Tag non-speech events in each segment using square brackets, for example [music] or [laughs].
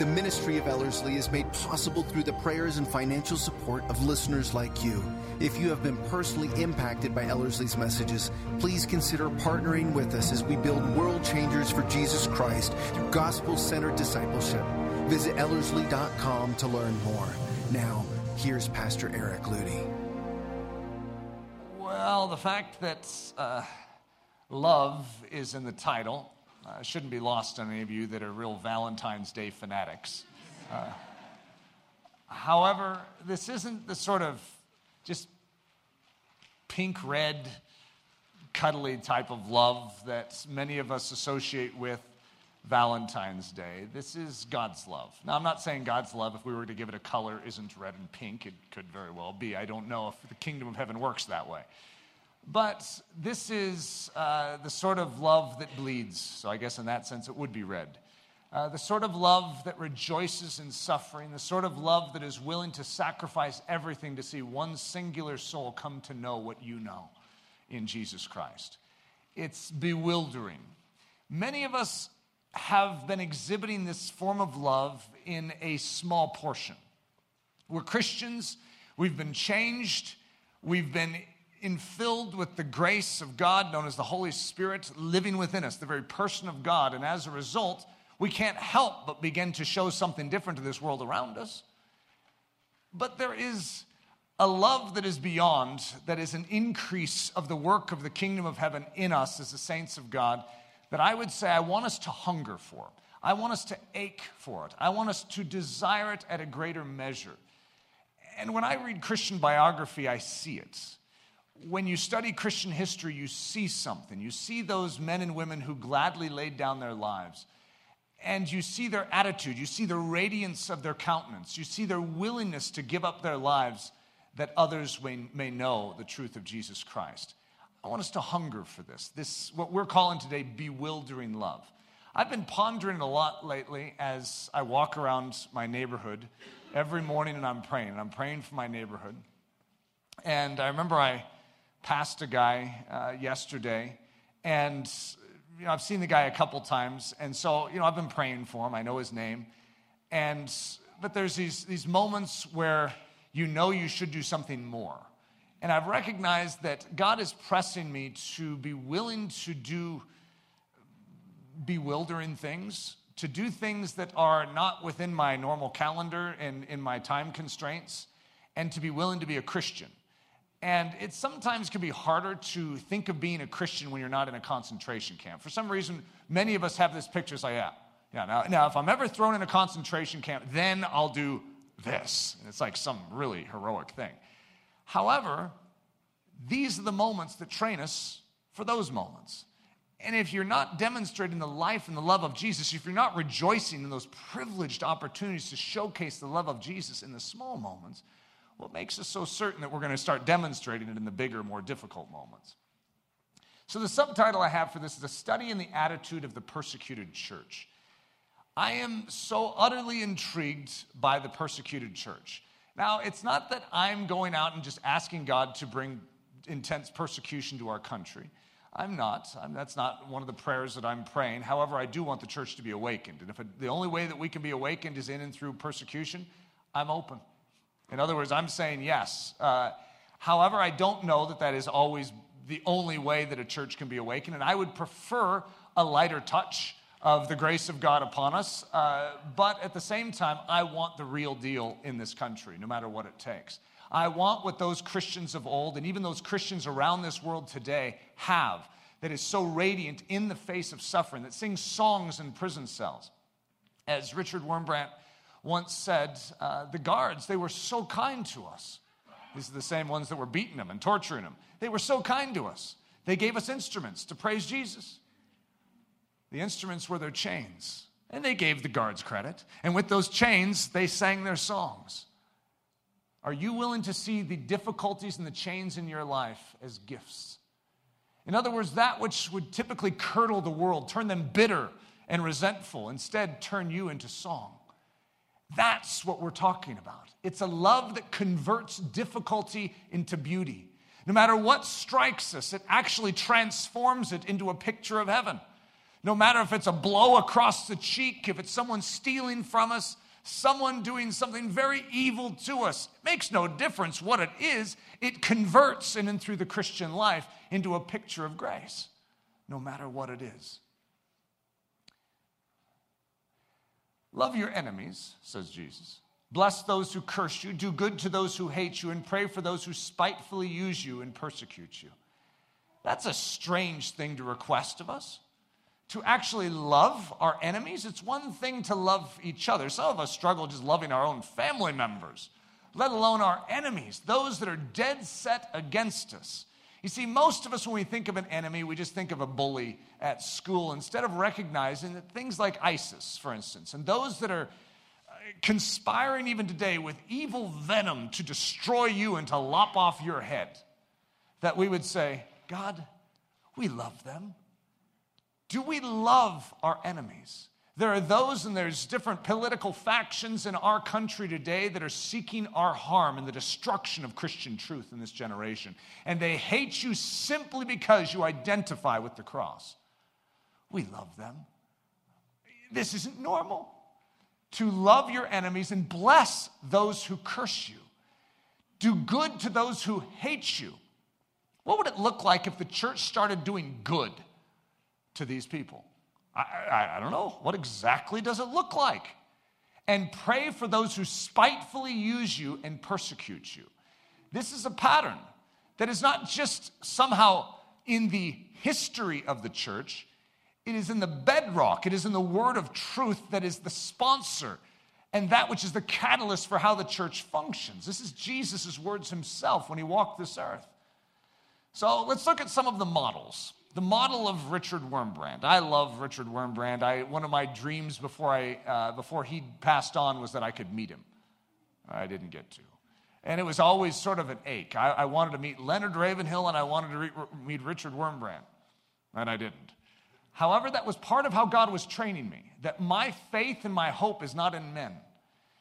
The ministry of Ellerslie is made possible through the prayers and financial support of listeners like you. If you have been personally impacted by Ellerslie's messages, please consider partnering with us as we build world changers for Jesus Christ through gospel centered discipleship. Visit Ellerslie.com to learn more. Now, here's Pastor Eric Ludy. Well, the fact that uh, love is in the title uh, shouldn't be lost on any of you that are real Valentine's Day fanatics. Uh, however, this isn't the sort of just pink red, cuddly type of love that many of us associate with Valentine's Day. This is God's love. Now, I'm not saying God's love, if we were to give it a color, isn't red and pink. It could very well be. I don't know if the kingdom of heaven works that way. But this is uh, the sort of love that bleeds. So I guess in that sense, it would be red. Uh, the sort of love that rejoices in suffering, the sort of love that is willing to sacrifice everything to see one singular soul come to know what you know in Jesus Christ. It's bewildering. Many of us have been exhibiting this form of love in a small portion. We're Christians, we've been changed, we've been infilled with the grace of God, known as the Holy Spirit, living within us, the very person of God. And as a result, we can't help but begin to show something different to this world around us. But there is a love that is beyond, that is an increase of the work of the kingdom of heaven in us as the saints of God, that I would say I want us to hunger for. I want us to ache for it. I want us to desire it at a greater measure. And when I read Christian biography, I see it when you study Christian history, you see something. You see those men and women who gladly laid down their lives. And you see their attitude, you see the radiance of their countenance, you see their willingness to give up their lives that others may, may know the truth of Jesus Christ. I want us to hunger for this. This, what we're calling today, bewildering love. I've been pondering a lot lately as I walk around my neighborhood every morning and I'm praying. I'm praying for my neighborhood. And I remember I passed a guy uh, yesterday, and you know, I've seen the guy a couple times, and so you know, I've been praying for him. I know his name, and but there's these these moments where you know you should do something more, and I've recognized that God is pressing me to be willing to do bewildering things, to do things that are not within my normal calendar and in my time constraints, and to be willing to be a Christian. And it sometimes can be harder to think of being a Christian when you're not in a concentration camp. For some reason, many of us have this picture. It's like, yeah, yeah. Now, now, if I'm ever thrown in a concentration camp, then I'll do this. And it's like some really heroic thing. However, these are the moments that train us for those moments. And if you're not demonstrating the life and the love of Jesus, if you're not rejoicing in those privileged opportunities to showcase the love of Jesus in the small moments, what makes us so certain that we're going to start demonstrating it in the bigger, more difficult moments? So, the subtitle I have for this is A Study in the Attitude of the Persecuted Church. I am so utterly intrigued by the persecuted church. Now, it's not that I'm going out and just asking God to bring intense persecution to our country. I'm not. I'm, that's not one of the prayers that I'm praying. However, I do want the church to be awakened. And if it, the only way that we can be awakened is in and through persecution, I'm open. In other words, I'm saying yes. Uh, however, I don't know that that is always the only way that a church can be awakened, and I would prefer a lighter touch of the grace of God upon us. Uh, but at the same time, I want the real deal in this country, no matter what it takes. I want what those Christians of old and even those Christians around this world today have that is so radiant in the face of suffering, that sings songs in prison cells. As Richard Wurmbrand once said, uh, the guards, they were so kind to us. These are the same ones that were beating him and torturing him. They were so kind to us. They gave us instruments to praise Jesus. The instruments were their chains, and they gave the guards credit. And with those chains, they sang their songs. Are you willing to see the difficulties and the chains in your life as gifts? In other words, that which would typically curdle the world, turn them bitter and resentful, instead turn you into song. That's what we're talking about. It's a love that converts difficulty into beauty. No matter what strikes us, it actually transforms it into a picture of heaven. No matter if it's a blow across the cheek, if it's someone stealing from us, someone doing something very evil to us, it makes no difference what it is. It converts in and through the Christian life into a picture of grace, no matter what it is. Love your enemies, says Jesus. Bless those who curse you, do good to those who hate you, and pray for those who spitefully use you and persecute you. That's a strange thing to request of us. To actually love our enemies, it's one thing to love each other. Some of us struggle just loving our own family members, let alone our enemies, those that are dead set against us. You see, most of us, when we think of an enemy, we just think of a bully at school instead of recognizing that things like ISIS, for instance, and those that are uh, conspiring even today with evil venom to destroy you and to lop off your head, that we would say, God, we love them. Do we love our enemies? There are those, and there's different political factions in our country today that are seeking our harm and the destruction of Christian truth in this generation. And they hate you simply because you identify with the cross. We love them. This isn't normal. To love your enemies and bless those who curse you, do good to those who hate you. What would it look like if the church started doing good to these people? I, I, I, don't know. What exactly does it look like? And pray for those who spitefully use you and persecute you. This is a pattern that is not just somehow in the history of the church, it is in the bedrock, it is in the word of truth that is the sponsor and that which is the catalyst for how the church functions. This is Jesus' words himself when he walked this earth. So let's look at some of the models the model of Richard Wurmbrand. I love Richard Wurmbrand. I, one of my dreams before, I, uh, before he passed on was that I could meet him. I didn't get to. And it was always sort of an ache. I, I wanted to meet Leonard Ravenhill and I wanted to re- meet Richard Wurmbrand, and I didn't. However, that was part of how God was training me, that my faith and my hope is not in men.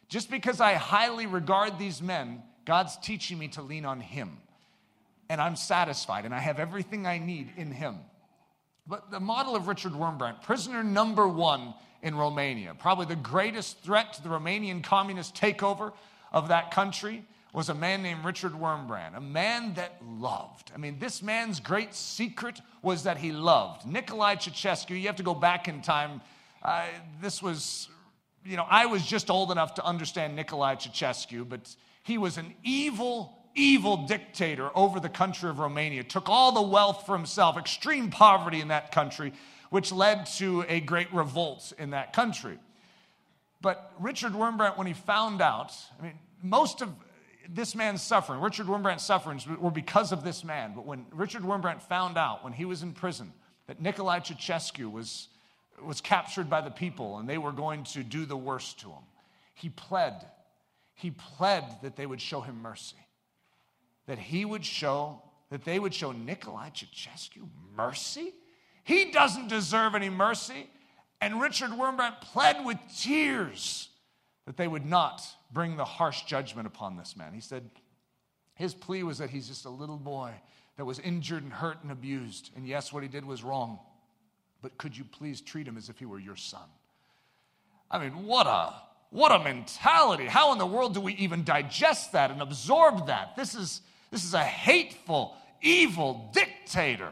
Just because I highly regard these men, God's teaching me to lean on Him and I'm satisfied and I have everything I need in him. But the model of Richard Wurmbrand, prisoner number one in Romania, probably the greatest threat to the Romanian communist takeover of that country, was a man named Richard Wurmbrand, a man that loved. I mean, this man's great secret was that he loved. Nicolae Ceausescu, you have to go back in time. Uh, this was, you know, I was just old enough to understand Nicolae Ceausescu, but he was an evil evil dictator over the country of Romania, took all the wealth for himself, extreme poverty in that country, which led to a great revolt in that country. But Richard Wurmbrand, when he found out, I mean, most of this man's suffering, Richard Wurmbrand's sufferings were because of this man. But when Richard Wurmbrand found out, when he was in prison, that Nicolae Ceausescu was, was captured by the people and they were going to do the worst to him, he pled. He pled that they would show him mercy that he would show, that they would show Nicolae Ceausescu mercy? He doesn't deserve any mercy. And Richard Wurmbrand pled with tears that they would not bring the harsh judgment upon this man. He said his plea was that he's just a little boy that was injured and hurt and abused. And yes, what he did was wrong. But could you please treat him as if he were your son? I mean, what a what a mentality. How in the world do we even digest that and absorb that? This is this is a hateful, evil dictator.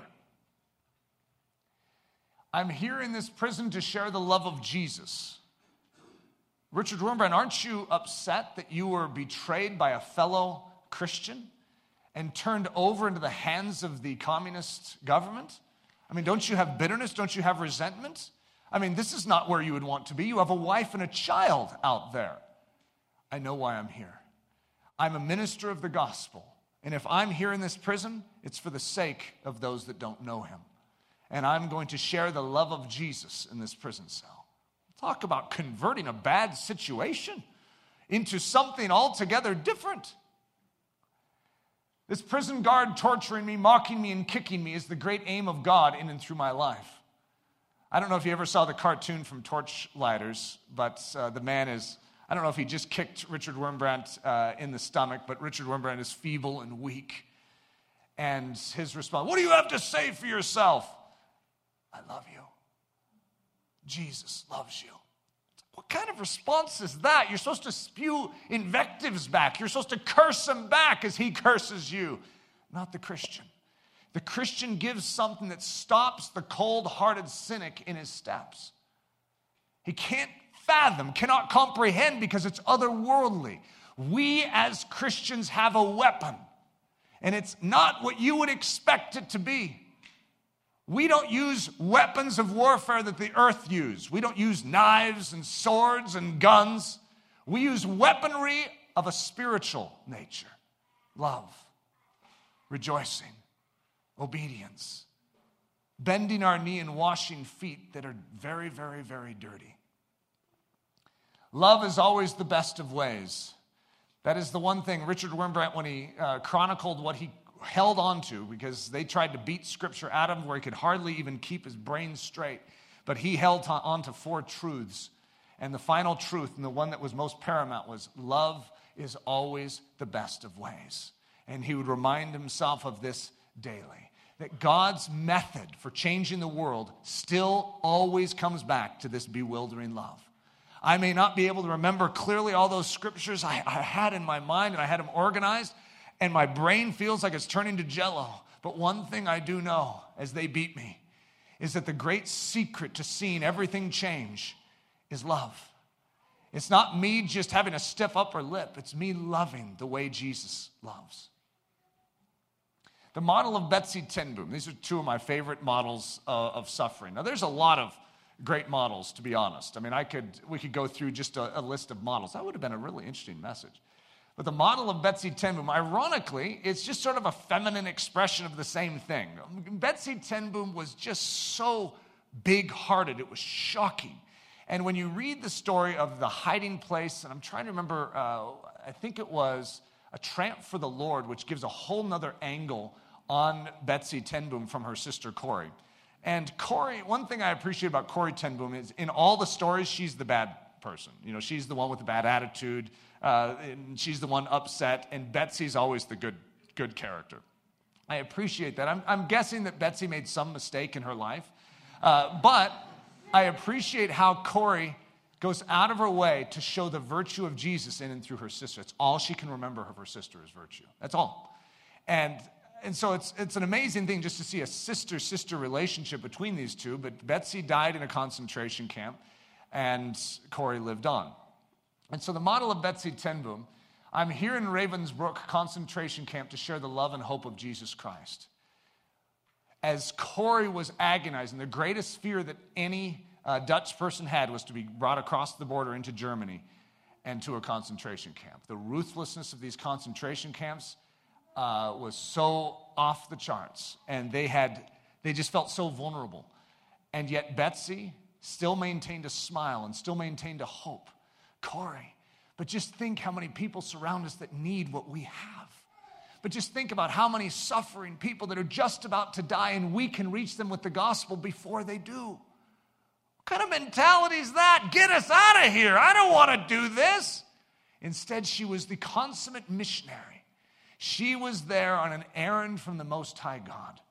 I'm here in this prison to share the love of Jesus. Richard Wurmbrand, aren't you upset that you were betrayed by a fellow Christian and turned over into the hands of the communist government? I mean, don't you have bitterness? Don't you have resentment? I mean, this is not where you would want to be. You have a wife and a child out there. I know why I'm here. I'm a minister of the gospel. And if I'm here in this prison, it's for the sake of those that don't know him. And I'm going to share the love of Jesus in this prison cell. Talk about converting a bad situation into something altogether different. This prison guard torturing me, mocking me, and kicking me is the great aim of God in and through my life. I don't know if you ever saw the cartoon from Torchlighters, but uh, the man is, I don't know if he just kicked Richard Wurmbrand uh, in the stomach, but Richard Wurmbrand is feeble and weak. And his response, What do you have to say for yourself? I love you. Jesus loves you. What kind of response is that? You're supposed to spew invectives back. You're supposed to curse him back as he curses you, not the Christian. The Christian gives something that stops the cold hearted cynic in his steps. He can't fathom, cannot comprehend because it's otherworldly. We as Christians have a weapon, and it's not what you would expect it to be. We don't use weapons of warfare that the earth used. We don't use knives and swords and guns. We use weaponry of a spiritual nature love, rejoicing, obedience, bending our knee and washing feet that are very, very, very dirty. Love is always the best of ways. That is the one thing Richard Wurmbrand, when he uh, chronicled what he held on to because they tried to beat scripture out of him where he could hardly even keep his brain straight. But he held on to four truths. And the final truth, and the one that was most paramount, was love is always the best of ways. And he would remind himself of this daily that God's method for changing the world still always comes back to this bewildering love. I may not be able to remember clearly all those scriptures I, I had in my mind and I had them organized, and my brain feels like it's turning to jello. But one thing I do know as they beat me is that the great secret to seeing everything change is love. It's not me just having a stiff upper lip, it's me loving the way Jesus loves. The model of Betsie ten Boom, these are two of my favorite models uh, of suffering. Now, there's a lot of great models, to be honest. I mean, I could, we could go through just a, a list of models. That would have been a really interesting message. But the model of Betsie ten Boom, ironically, it's just sort of a feminine expression of the same thing. Betsie ten Boom was just so big hearted, it was shocking. And when you read the story of the hiding place, and I'm trying to remember, uh, I think it was A Tramp for the Lord, which gives a whole nother angle on Betsie ten Boom from her sister Corrie. And Corrie, one thing I appreciate about Corrie ten Boom is in all the stories, she's the bad person. You know, she's the one with the bad attitude uh, and she's the one upset, and Betsie's always the good, good character. I appreciate that. I'm, I'm guessing that Betsie made some mistake in her life, uh, but I appreciate how Corrie goes out of her way to show the virtue of Jesus in and through her sister. It's all she can remember of her sister is virtue. That's all. And and so it's, it's an amazing thing just to see a sister sister relationship between these two. But Betsie died in a concentration camp, and Corrie lived on. And so, the model of Betsie ten Boom, I'm here in Ravensbrück concentration camp to share the love and hope of Jesus Christ. As Corrie was agonizing, the greatest fear that any uh, Dutch person had was to be brought across the border into Germany and to a concentration camp. The ruthlessness of these concentration camps uh, was so off the charts, and they had they just felt so vulnerable. And yet Betsie still maintained a smile and still maintained a hope Corrie, But just think how many people surround us that need what we have. But just think about how many suffering people that are just about to die and we can reach them with the gospel before they do. What kind of mentality is that? Get us out of here. I don't want to do this. Instead, she was the consummate missionary. She was there on an errand from the Most High God.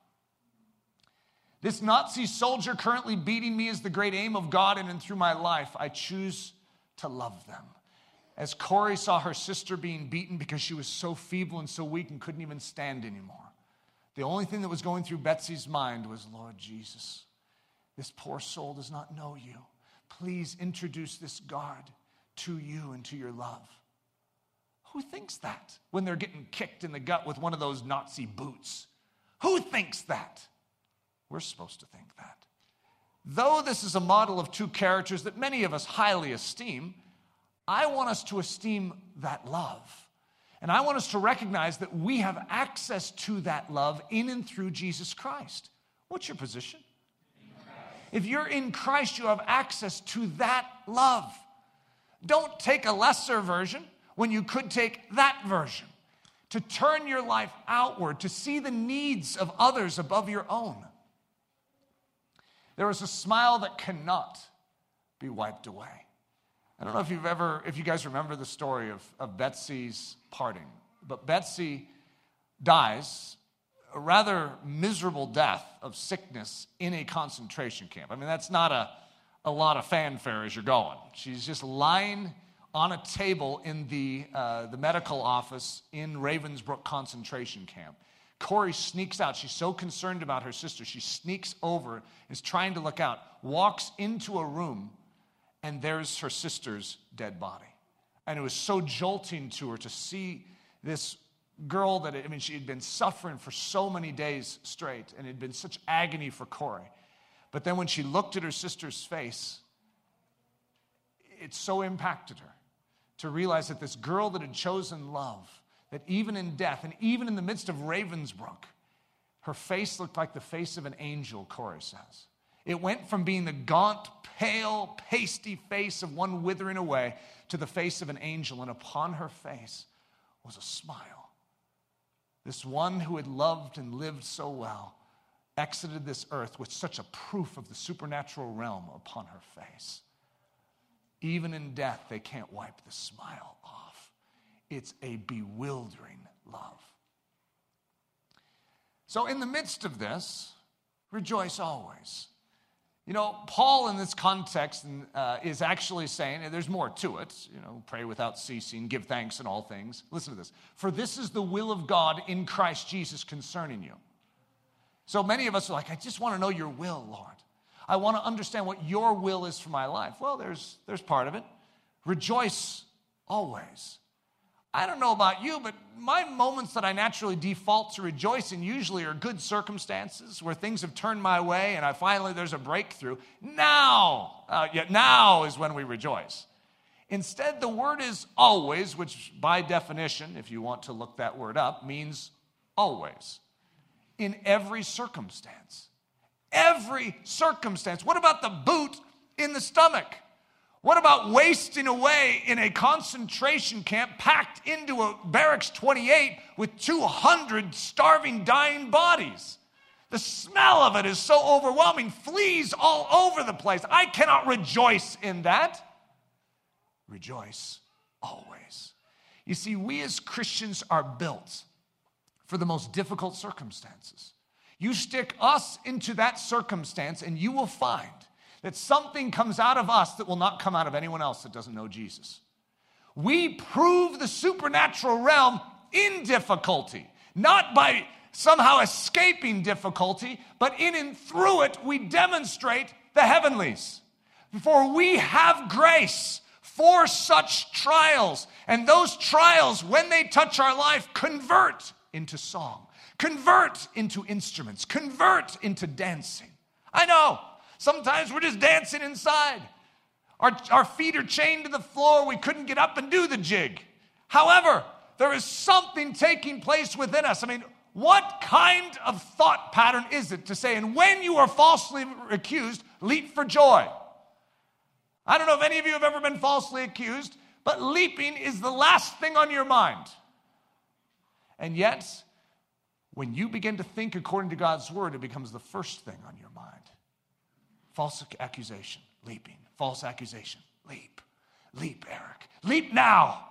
This Nazi soldier currently beating me is the great aim of God in and through my life. I choose to love them. As Corrie saw her sister being beaten because she was so feeble and so weak and couldn't even stand anymore, the only thing that was going through Betsie's mind was, Lord Jesus, this poor soul does not know you. Please introduce this guard to you and to your love. Who thinks that when they're getting kicked in the gut with one of those Nazi boots? Who thinks that? We're supposed to think that. Though this is a model of two characters that many of us highly esteem, I want us to esteem that love. And I want us to recognize that we have access to that love in and through Jesus Christ. What's your position? If you're in Christ, you have access to that love. Don't take a lesser version when you could take that version. to turn your life outward, to see the needs of others above your own. There is a smile that cannot be wiped away. I don't know if you've ever, if you guys remember the story of, of Betsie's parting, but Betsie dies a rather miserable death of sickness in a concentration camp. I mean, that's not a, a lot of fanfare as you're going. She's just lying on a table in the, uh, the medical office in Ravensbrück concentration camp. Corrie sneaks out. She's so concerned about her sister. She sneaks over, is trying to look out, walks into a room, and there's her sister's dead body. And it was so jolting to her to see this girl that, I mean, she had been suffering for so many days straight, and it had been such agony for Corrie. But then when she looked at her sister's face, it so impacted her to realize that this girl that had chosen love, that even in death and even in the midst of Ravensbrück, her face looked like the face of an angel, Corrie says. It went from being the gaunt, pale, pasty face of one withering away to the face of an angel, and upon her face was a smile. This one who had loved and lived so well exited this earth with such a proof of the supernatural realm upon her face. Even in death, they can't wipe the smile off. It's a bewildering love. So, in the midst of this, rejoice always. You know, Paul in this context uh, is actually saying, and there's more to it, you know, pray without ceasing, give thanks in all things. Listen to this. For this is the will of God in Christ Jesus concerning you. So many of us are like, I just want to know your will, Lord. I want to understand what your will is for my life. Well, there's, there's part of it. Rejoice always. I don't know about you, but my moments that I naturally default to rejoicing usually are good circumstances where things have turned my way and I finally there's a breakthrough. Now, uh, yeah, now is when we rejoice. Instead, the word is always, which by definition, if you want to look that word up, means always, in every circumstance every circumstance. What about the boot in the stomach? What about wasting away in a concentration camp packed into a barracks 28 with 200 starving, dying bodies? The smell of it is so overwhelming, fleas all over the place. I cannot rejoice in that. Rejoice always. You see, we as Christians are built for the most difficult circumstances. You stick us into that circumstance, and you will find that something comes out of us that will not come out of anyone else that doesn't know Jesus. We prove the supernatural realm in difficulty, not by somehow escaping difficulty, but in and through it, we demonstrate the heavenlies. For we have grace for such trials, and those trials, when they touch our life, convert into song convert into instruments, convert into dancing. I know, sometimes we're just dancing inside. Our, our feet are chained to the floor, we couldn't get up and do the jig. However, there is something taking place within us. I mean, what kind of thought pattern is it to say, and when you are falsely accused, leap for joy? I don't know if any of you have ever been falsely accused, but leaping is the last thing on your mind. And yet, when you begin to think according to God's word, it becomes the first thing on your mind. False accusation, leaping. False accusation, leap. Leap, Eric. Leap now.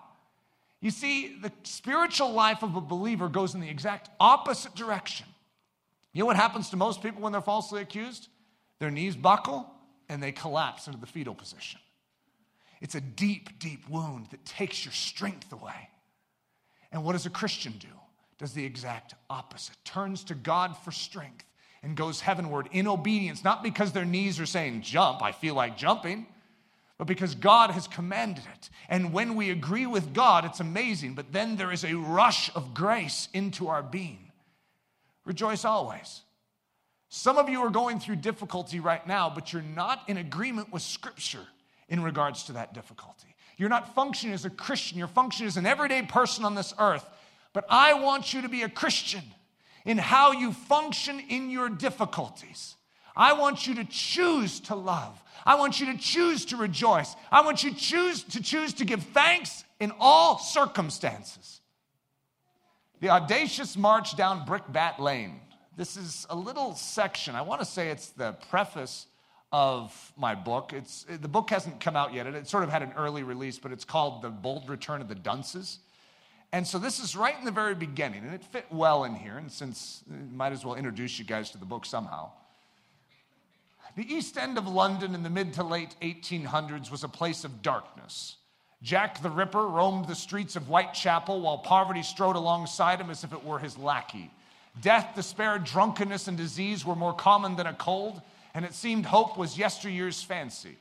You see, the spiritual life of a believer goes in the exact opposite direction. You know what happens to most people when they're falsely accused? Their knees buckle and they collapse into the fetal position. It's a deep, deep wound that takes your strength away. And what does a Christian do? Does the exact opposite, turns to God for strength and goes heavenward in obedience, not because their knees are saying, jump, I feel like jumping, but because God has commanded it. And when we agree with God, it's amazing, but then there is a rush of grace into our being. Rejoice always. Some of you are going through difficulty right now, but you're not in agreement with Scripture in regards to that difficulty. You're not functioning as a Christian, you're functioning as an everyday person on this earth but I want you to be a Christian in how you function in your difficulties. I want you to choose to love. I want you to choose to rejoice. I want you to choose to choose to give thanks in all circumstances. The audacious march down Brickbat Lane. This is a little section. I want to say it's the preface of my book. It's, the book hasn't come out yet. It, it sort of had an early release, but it's called The Bold Return of the Dunces. And so this is right in the very beginning, and it fit well in here. And since uh, might as well introduce you guys to the book somehow. The East End of London in the mid to late 1800s was a place of darkness. Jack the Ripper roamed the streets of Whitechapel while poverty strode alongside him as if it were his lackey. Death, despair, drunkenness, and disease were more common than a cold, and it seemed hope was yesteryear's fancy.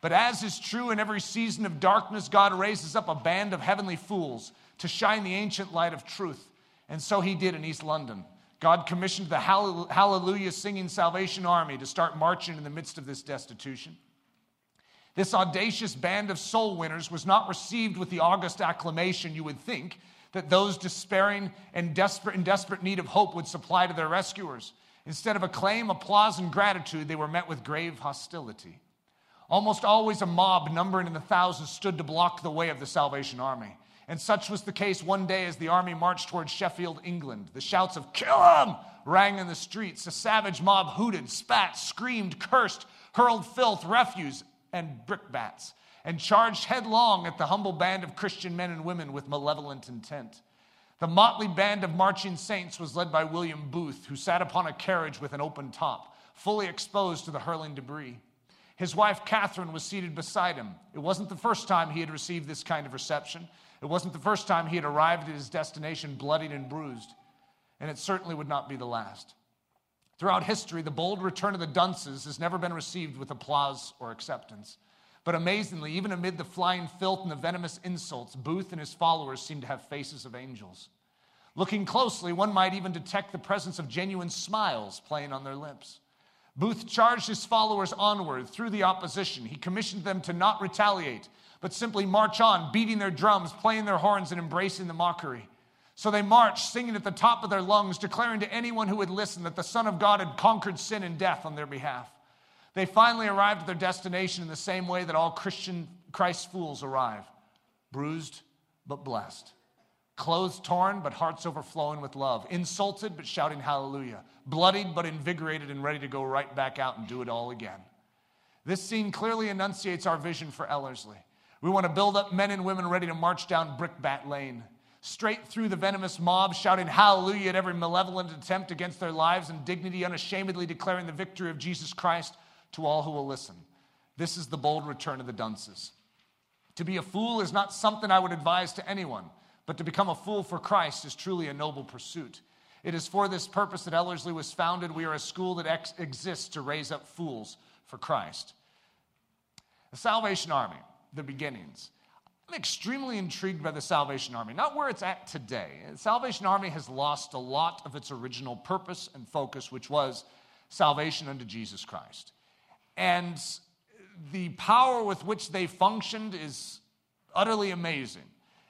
But as is true in every season of darkness, God raises up a band of heavenly fools to shine the ancient light of truth. And so he did in East London. God commissioned the Hallelujah Singing Salvation Army to start marching in the midst of this destitution. This audacious band of soul winners was not received with the august acclamation you would think that those despairing and desperate, in desperate need of hope would supply to their rescuers. Instead of acclaim, applause, and gratitude, they were met with grave hostility. Almost always a mob numbering in the thousands stood to block the way of the Salvation Army. And such was the case one day as the army marched towards Sheffield, England. The shouts of, Kill him! rang in the streets. A savage mob hooted, spat, screamed, cursed, hurled filth, refuse, and brickbats, and charged headlong at the humble band of Christian men and women with malevolent intent. The motley band of marching saints was led by William Booth, who sat upon a carriage with an open top, fully exposed to the hurling debris. His wife, Catherine, was seated beside him. It wasn't the first time he had received this kind of reception. It wasn't the first time he had arrived at his destination bloodied and bruised. And it certainly would not be the last. Throughout history, the bold return of the dunces has never been received with applause or acceptance. But amazingly, even amid the flying filth and the venomous insults, Booth and his followers seem to have faces of angels. Looking closely, one might even detect the presence of genuine smiles playing on their lips. Booth charged his followers onward through the opposition. He commissioned them to not retaliate, but simply march on, beating their drums, playing their horns, and embracing the mockery. So they marched, singing at the top of their lungs, declaring to anyone who would listen that the Son of God had conquered sin and death on their behalf. They finally arrived at their destination in the same way that all Christian Christ fools arrive bruised but blessed, clothes torn but hearts overflowing with love, insulted but shouting hallelujah, bloodied but invigorated and ready to go right back out and do it all again. This scene clearly enunciates our vision for Ellerslie. We want to build up men and women ready to march down Brickbat Lane straight through the venomous mob, shouting hallelujah at every malevolent attempt against their lives and dignity, unashamedly declaring the victory of Jesus Christ to all who will listen. This is the bold return of the dunces. To be a fool is not something I would advise to anyone, but to become a fool for Christ is truly a noble pursuit. It is for this purpose that Ellerslie was founded. We are a school that ex- exists to raise up fools for Christ. The Salvation Army, the beginnings. I'm extremely intrigued by the Salvation Army, not where it's at today. The Salvation Army has lost a lot of its original purpose and focus, which was salvation unto Jesus Christ. And the power with which they functioned is utterly amazing.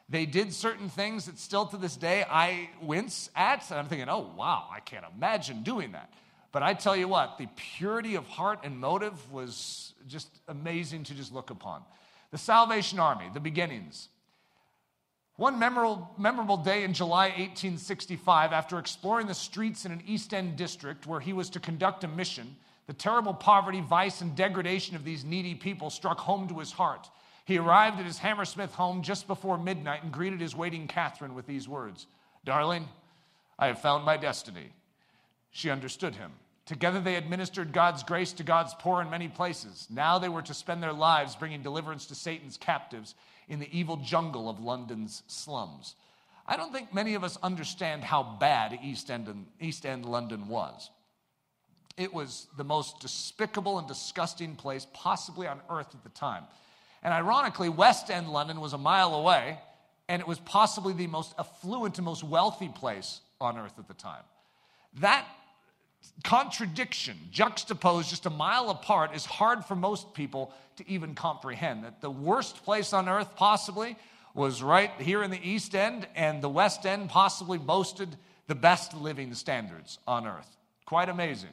They did certain things that still to this day I wince at, and I'm thinking, oh, wow, I can't imagine doing that. But I tell you what, the purity of heart and motive was just amazing to just look upon. The Salvation Army, the beginnings. One memorable, memorable day in July 1865, after exploring the streets in an East End district where he was to conduct a mission, the terrible poverty, vice, and degradation of these needy people struck home to his heart. He arrived at his Hammersmith home just before midnight and greeted his waiting Catherine with these words Darling, I have found my destiny. She understood him. Together they administered God's grace to God's poor in many places. Now they were to spend their lives bringing deliverance to Satan's captives in the evil jungle of London's slums. I don't think many of us understand how bad East End, East End London was. It was the most despicable and disgusting place possibly on earth at the time. And ironically, West End London was a mile away, and it was possibly the most affluent and most wealthy place on earth at the time. That contradiction juxtaposed just a mile apart is hard for most people to even comprehend. That the worst place on earth possibly was right here in the East End, and the West End possibly boasted the best living standards on earth. Quite amazing.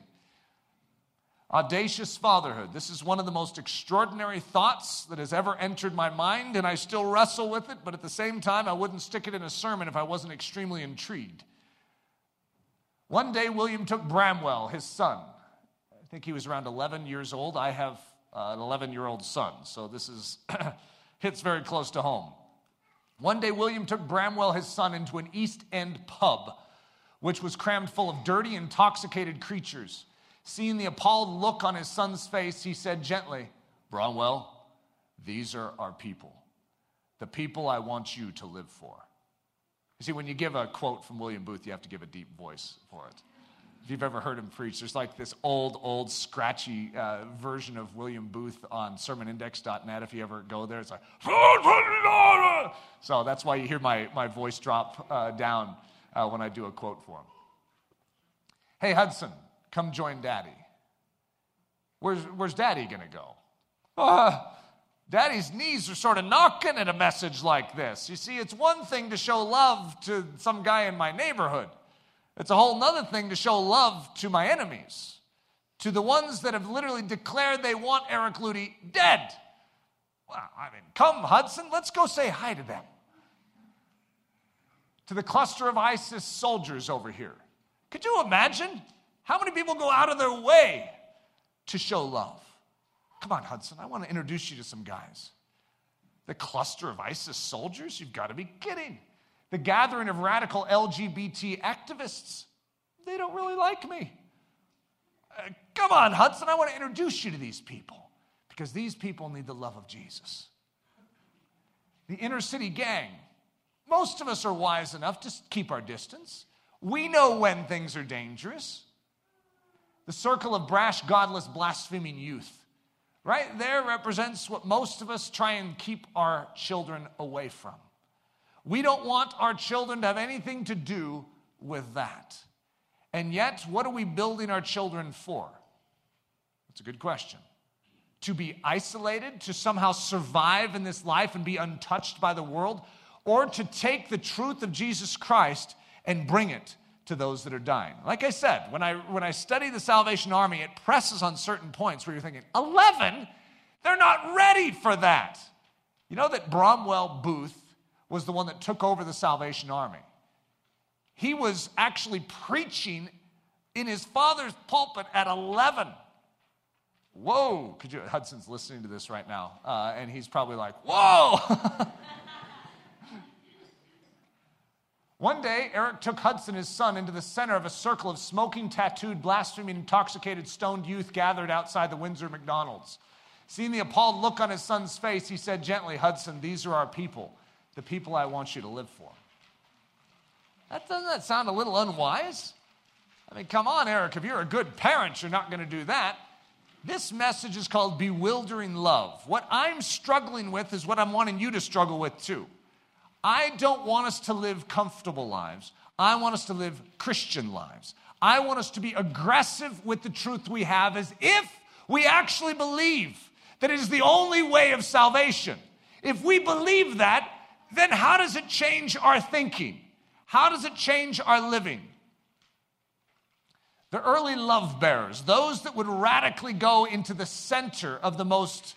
Audacious fatherhood. This is one of the most extraordinary thoughts that has ever entered my mind, and I still wrestle with it, but at the same time, I wouldn't stick it in a sermon if I wasn't extremely intrigued. One day, William took Bramwell, his son. I think he was around 11 years old. I have uh, an 11 year old son, so this is [coughs] hits very close to home. One day, William took Bramwell, his son, into an East End pub, which was crammed full of dirty, intoxicated creatures. Seeing the appalled look on his son's face, he said gently, Bramwell, these are our people, the people I want you to live for. You see, when you give a quote from William Booth, you have to give a deep voice for it. If you've ever heard him preach, there's like this old, old, scratchy uh, version of William Booth on sermonindex.net. If you ever go there, it's like, so that's why you hear my, my voice drop uh, down uh, when I do a quote for him. Hey, Hudson, come join daddy. Where's, where's daddy going to go? Daddy's knees are sort of knocking at a message like this. You see, it's one thing to show love to some guy in my neighborhood, it's a whole other thing to show love to my enemies, to the ones that have literally declared they want Eric Ludy dead. Well, I mean, come, Hudson, let's go say hi to them. To the cluster of ISIS soldiers over here. Could you imagine? How many people go out of their way to show love? Come on, Hudson, I want to introduce you to some guys. The cluster of ISIS soldiers? You've got to be kidding. The gathering of radical LGBT activists? They don't really like me. Uh, come on, Hudson, I want to introduce you to these people because these people need the love of Jesus. The inner city gang. Most of us are wise enough to keep our distance. We know when things are dangerous the circle of brash, godless, blaspheming youth. Right there represents what most of us try and keep our children away from. We don't want our children to have anything to do with that. And yet, what are we building our children for? That's a good question. To be isolated, to somehow survive in this life and be untouched by the world, or to take the truth of Jesus Christ and bring it to those that are dying. Like I said, when I, when I study the Salvation Army, it presses on certain points where you're thinking, 11? They're not ready for that. You know that Bramwell Booth was the one that took over the Salvation Army. He was actually preaching in his father's pulpit at 11. Whoa, could you, Hudson's listening to this right now, uh, and he's probably like, whoa. [laughs] One day, Eric took Hudson, his son, into the center of a circle of smoking, tattooed, blaspheming, intoxicated, stoned youth gathered outside the Windsor McDonald's. Seeing the appalled look on his son's face, he said gently, Hudson, these are our people, the people I want you to live for. That doesn't that sound a little unwise? I mean, come on, Eric, if you're a good parent, you're not going to do that. This message is called bewildering love. What I'm struggling with is what I'm wanting you to struggle with too. I don't want us to live comfortable lives. I want us to live Christian lives. I want us to be aggressive with the truth we have as if we actually believe that it is the only way of salvation. If we believe that, then how does it change our thinking? How does it change our living? The early love bearers, those that would radically go into the center of the most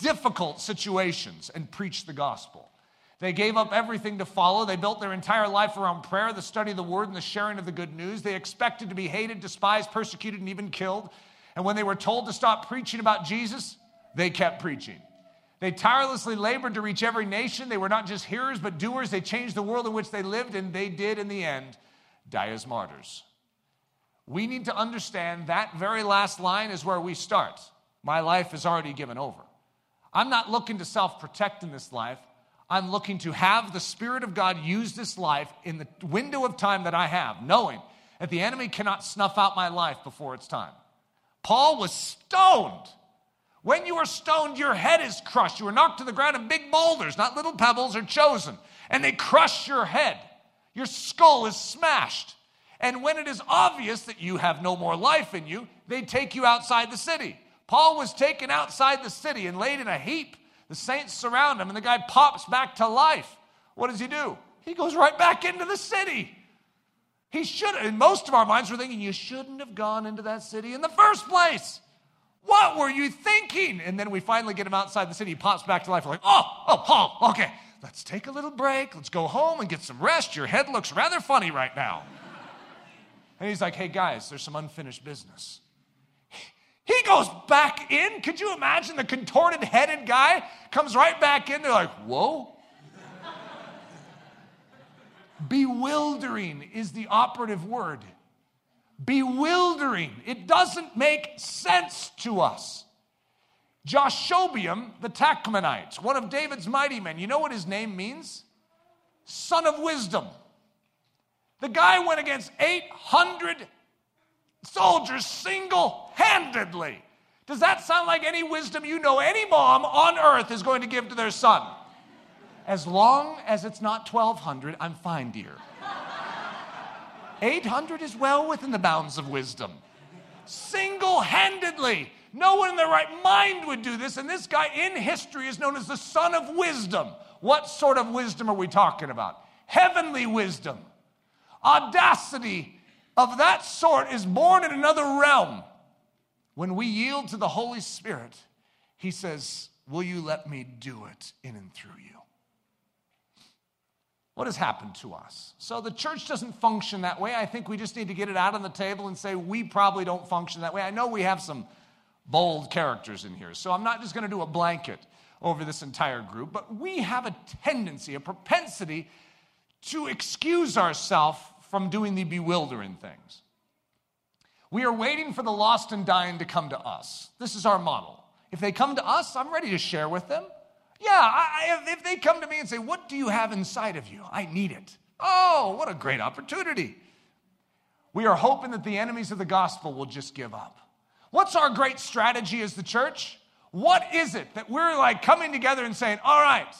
difficult situations and preach the gospel. They gave up everything to follow. They built their entire life around prayer, the study of the word, and the sharing of the good news. They expected to be hated, despised, persecuted, and even killed. And when they were told to stop preaching about Jesus, they kept preaching. They tirelessly labored to reach every nation. They were not just hearers, but doers. They changed the world in which they lived, and they did, in the end, die as martyrs. We need to understand that very last line is where we start. My life is already given over. I'm not looking to self protect in this life. I'm looking to have the Spirit of God use this life in the window of time that I have, knowing that the enemy cannot snuff out my life before it's time. Paul was stoned. When you are stoned, your head is crushed. You are knocked to the ground in big boulders, not little pebbles, are chosen, and they crush your head. Your skull is smashed. And when it is obvious that you have no more life in you, they take you outside the city. Paul was taken outside the city and laid in a heap the saints surround him, and the guy pops back to life. What does he do? He goes right back into the city. He should, in most of our minds, we're thinking, you shouldn't have gone into that city in the first place. What were you thinking? And then we finally get him outside the city. He pops back to life. We're like, Oh, oh, Paul, okay, let's take a little break. Let's go home and get some rest. Your head looks rather funny right now. And he's like, Hey, guys, there's some unfinished business. He goes back in. Could you imagine the contorted headed guy comes right back in? They're like, Whoa. Bewildering is the operative word. Bewildering. It doesn't make sense to us. Jashobeam, the Tahkemonite, one of David's mighty men, you know what his name means? Son of wisdom. The guy went against 800 soldiers single handedly. Does that sound like any wisdom you know any mom on earth is going to give to their son? As long as it's not 1200, I'm fine, dear. 800 is well within the bounds of wisdom. Single handedly. No one in their right mind would do this, and this guy in history is known as the son of wisdom. What sort of wisdom are we talking about? Heavenly wisdom. Audacity of that sort is born in another realm. When we yield to the Holy Spirit, He says, Will you let me do it in and through you? What has happened to us? So the church doesn't function that way. I think we just need to get it out on the table and say, we probably don't function that way. I know we have some bold characters in here, so I'm not just going to do a blanket over this entire group, but we have a tendency, a propensity to excuse ourselves from doing the bewildering things. We are waiting for the lost and dying to come to us. This is our model. If they come to us, I'm ready to share with them. Yeah, I, if they come to me and say, What do you have inside of you? I need it. Oh, what a great opportunity. We are hoping that the enemies of the gospel will just give up. What's our great strategy as the church? What is it that we're like coming together and saying, All right,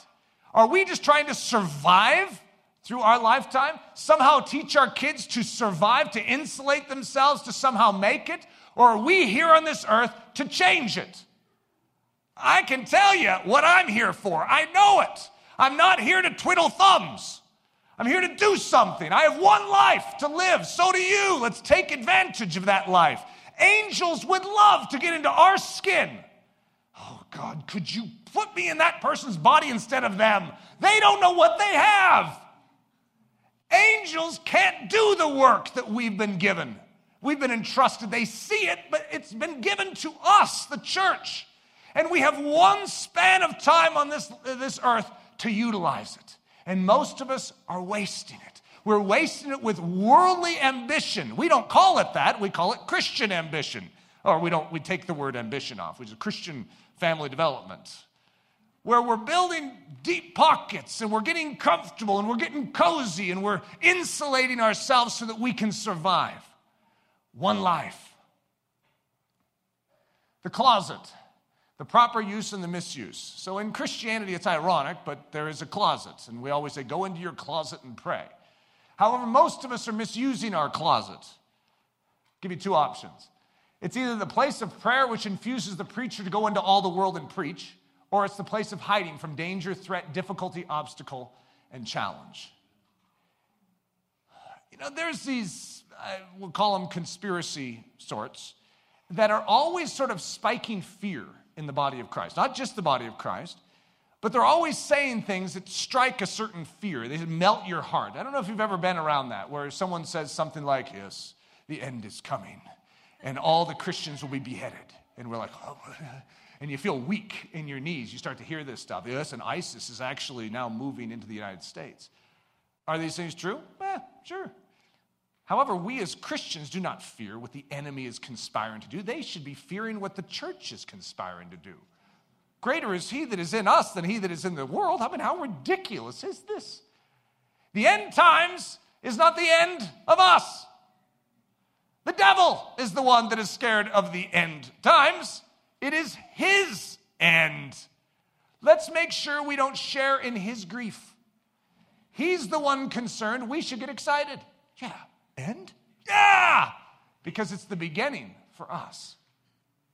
are we just trying to survive through our lifetime? Somehow teach our kids to survive, to insulate themselves, to somehow make it? Or are we here on this earth to change it? I can tell you what I'm here for. I know it. I'm not here to twiddle thumbs. I'm here to do something. I have one life to live. So do you. Let's take advantage of that life. Angels would love to get into our skin. Oh, God, could you put me in that person's body instead of them? They don't know what they have. Angels can't do the work that we've been given. We've been entrusted. They see it, but it's been given to us, the church. And we have one span of time on this, this earth to utilize it. And most of us are wasting it. We're wasting it with worldly ambition. We don't call it that, we call it Christian ambition. Or we don't, we take the word ambition off, which is Christian family development. Where we're building deep pockets and we're getting comfortable and we're getting cozy and we're insulating ourselves so that we can survive. One life. The closet the proper use and the misuse. So in Christianity, it's ironic, but there is a closet, and we always say, go into your closet and pray. However, most of us are misusing our closet. I'll give you two options. It's either the place of prayer, which infuses the preacher to go into all the world and preach, or it's the place of hiding from danger, threat, difficulty, obstacle, and challenge. You know, there's these, we'll call them conspiracy sorts, that are always sort of spiking fear in the body of Christ. Not just the body of Christ, but they're always saying things that strike a certain fear. They melt your heart. I don't know if you've ever been around that, where someone says something like, Yes, the end is coming, and all the Christians will be beheaded. And we're like, oh. And you feel weak in your knees. You start to hear this stuff. Yes, and ISIS is actually now moving into the United States. Are these things true? Eh, sure. However, we as Christians do not fear what the enemy is conspiring to do. They should be fearing what the church is conspiring to do. Greater is he that is in us than he that is in the world. I mean, how ridiculous is this? The end times is not the end of us. The devil is the one that is scared of the end times. It is his end. Let's make sure we don't share in his grief. He's the one concerned. We should get excited. Yeah, end? Yeah! Because it's the beginning for us.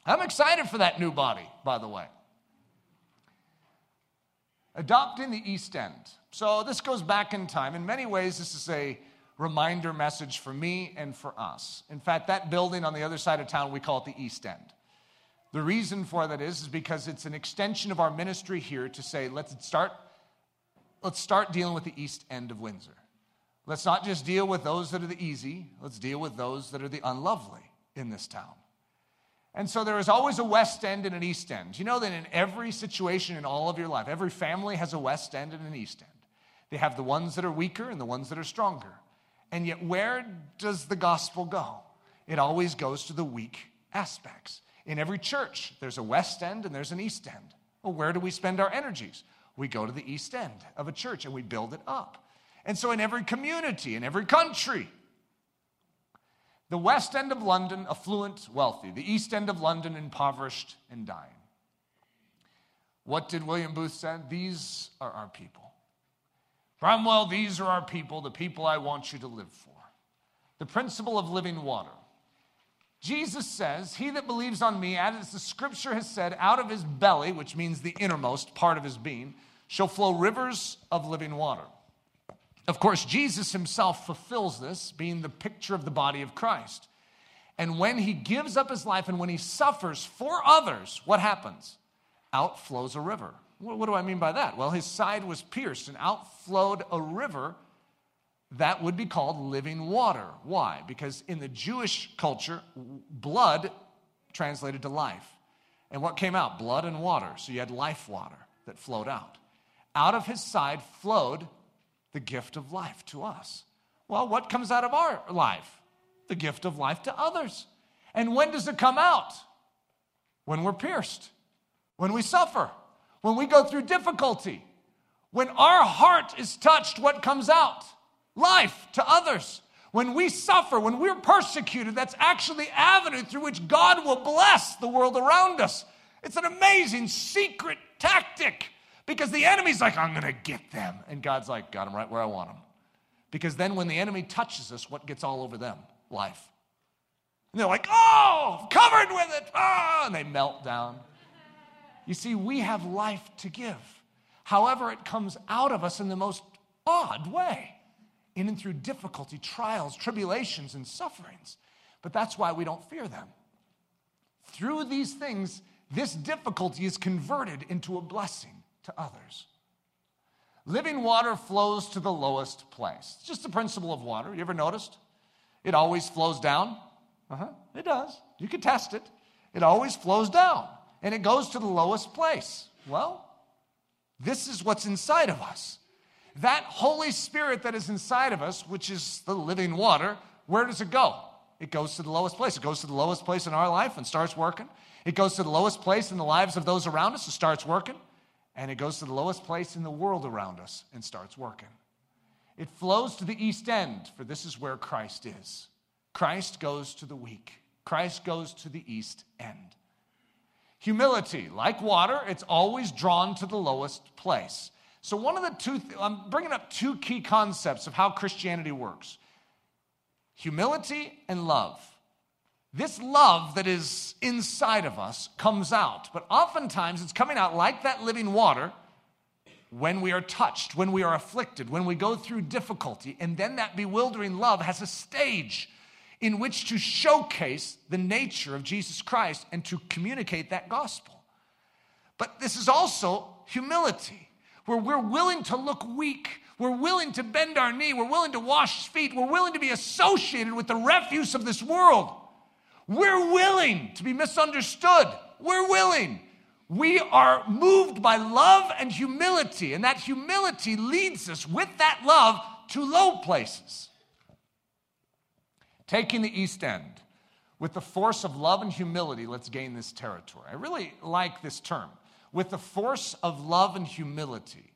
I'm excited for that new body, by the way. Adopting the East End. So this goes back in time. In many ways, this is a reminder message for me and for us. In fact, that building on the other side of town, we call it the East End. The reason for that is, is because it's an extension of our ministry here to say, let's start, let's start dealing with the east end of Windsor. Let's not just deal with those that are the easy, let's deal with those that are the unlovely in this town. And so there is always a west end and an east end. You know that in every situation in all of your life, every family has a west end and an east end. They have the ones that are weaker and the ones that are stronger. And yet, where does the gospel go? It always goes to the weak aspects. In every church, there's a west end and there's an east end. Well, where do we spend our energies? We go to the east end of a church and we build it up. And so, in every community, in every country, the west end of London, affluent, wealthy. The east end of London, impoverished and dying. What did William Booth say? These are our people. Cromwell, these are our people, the people I want you to live for. The principle of living water. Jesus says, He that believes on me, as the scripture has said, out of his belly, which means the innermost part of his being, shall flow rivers of living water. Of course, Jesus himself fulfills this, being the picture of the body of Christ. And when he gives up his life and when he suffers for others, what happens? Out flows a river. What do I mean by that? Well, his side was pierced and out flowed a river that would be called living water. Why? Because in the Jewish culture, blood translated to life. And what came out? Blood and water. So you had life water that flowed out. Out of his side flowed the gift of life to us. Well, what comes out of our life? The gift of life to others. And when does it come out? When we're pierced, when we suffer, when we go through difficulty. When our heart is touched, what comes out? Life to others. When we suffer, when we're persecuted, that's actually the avenue through which God will bless the world around us. It's an amazing secret tactic because the enemy's like, I'm going to get them. And God's like, got them right where I want them. Because then when the enemy touches us, what gets all over them? Life. And they're like, oh, covered with it. Oh, and they melt down. You see, we have life to give. However, it comes out of us in the most odd way, in and through difficulty, trials, tribulations, and sufferings. But that's why we don't fear them. Through these things, this difficulty is converted into a blessing to others. Living water flows to the lowest place. It's just the principle of water. You ever noticed? It always flows down. Uh huh. It does. You can test it. It always flows down and it goes to the lowest place. Well, this is what's inside of us. That Holy Spirit that is inside of us, which is the living water, where does it go? It goes to the lowest place. It goes to the lowest place in our life and starts working. It goes to the lowest place in the lives of those around us and starts working. And it goes to the lowest place in the world around us and starts working. It flows to the east end, for this is where Christ is. Christ goes to the weak, Christ goes to the east end. Humility, like water, it's always drawn to the lowest place. So, one of the two, I'm bringing up two key concepts of how Christianity works humility and love. This love that is inside of us comes out, but oftentimes it's coming out like that living water when we are touched, when we are afflicted, when we go through difficulty, and then that bewildering love has a stage in which to showcase the nature of Jesus Christ and to communicate that gospel. But this is also humility, where we're willing to look weak, we're willing to bend our knee, we're willing to wash feet, we're willing to be associated with the refuse of this world. We're willing to be misunderstood. We're willing. We are moved by love and humility, and that humility leads us with that love to low places taking the East End. With the force of love and humility, let's gain this territory. I really like this term. With the force of love and humility,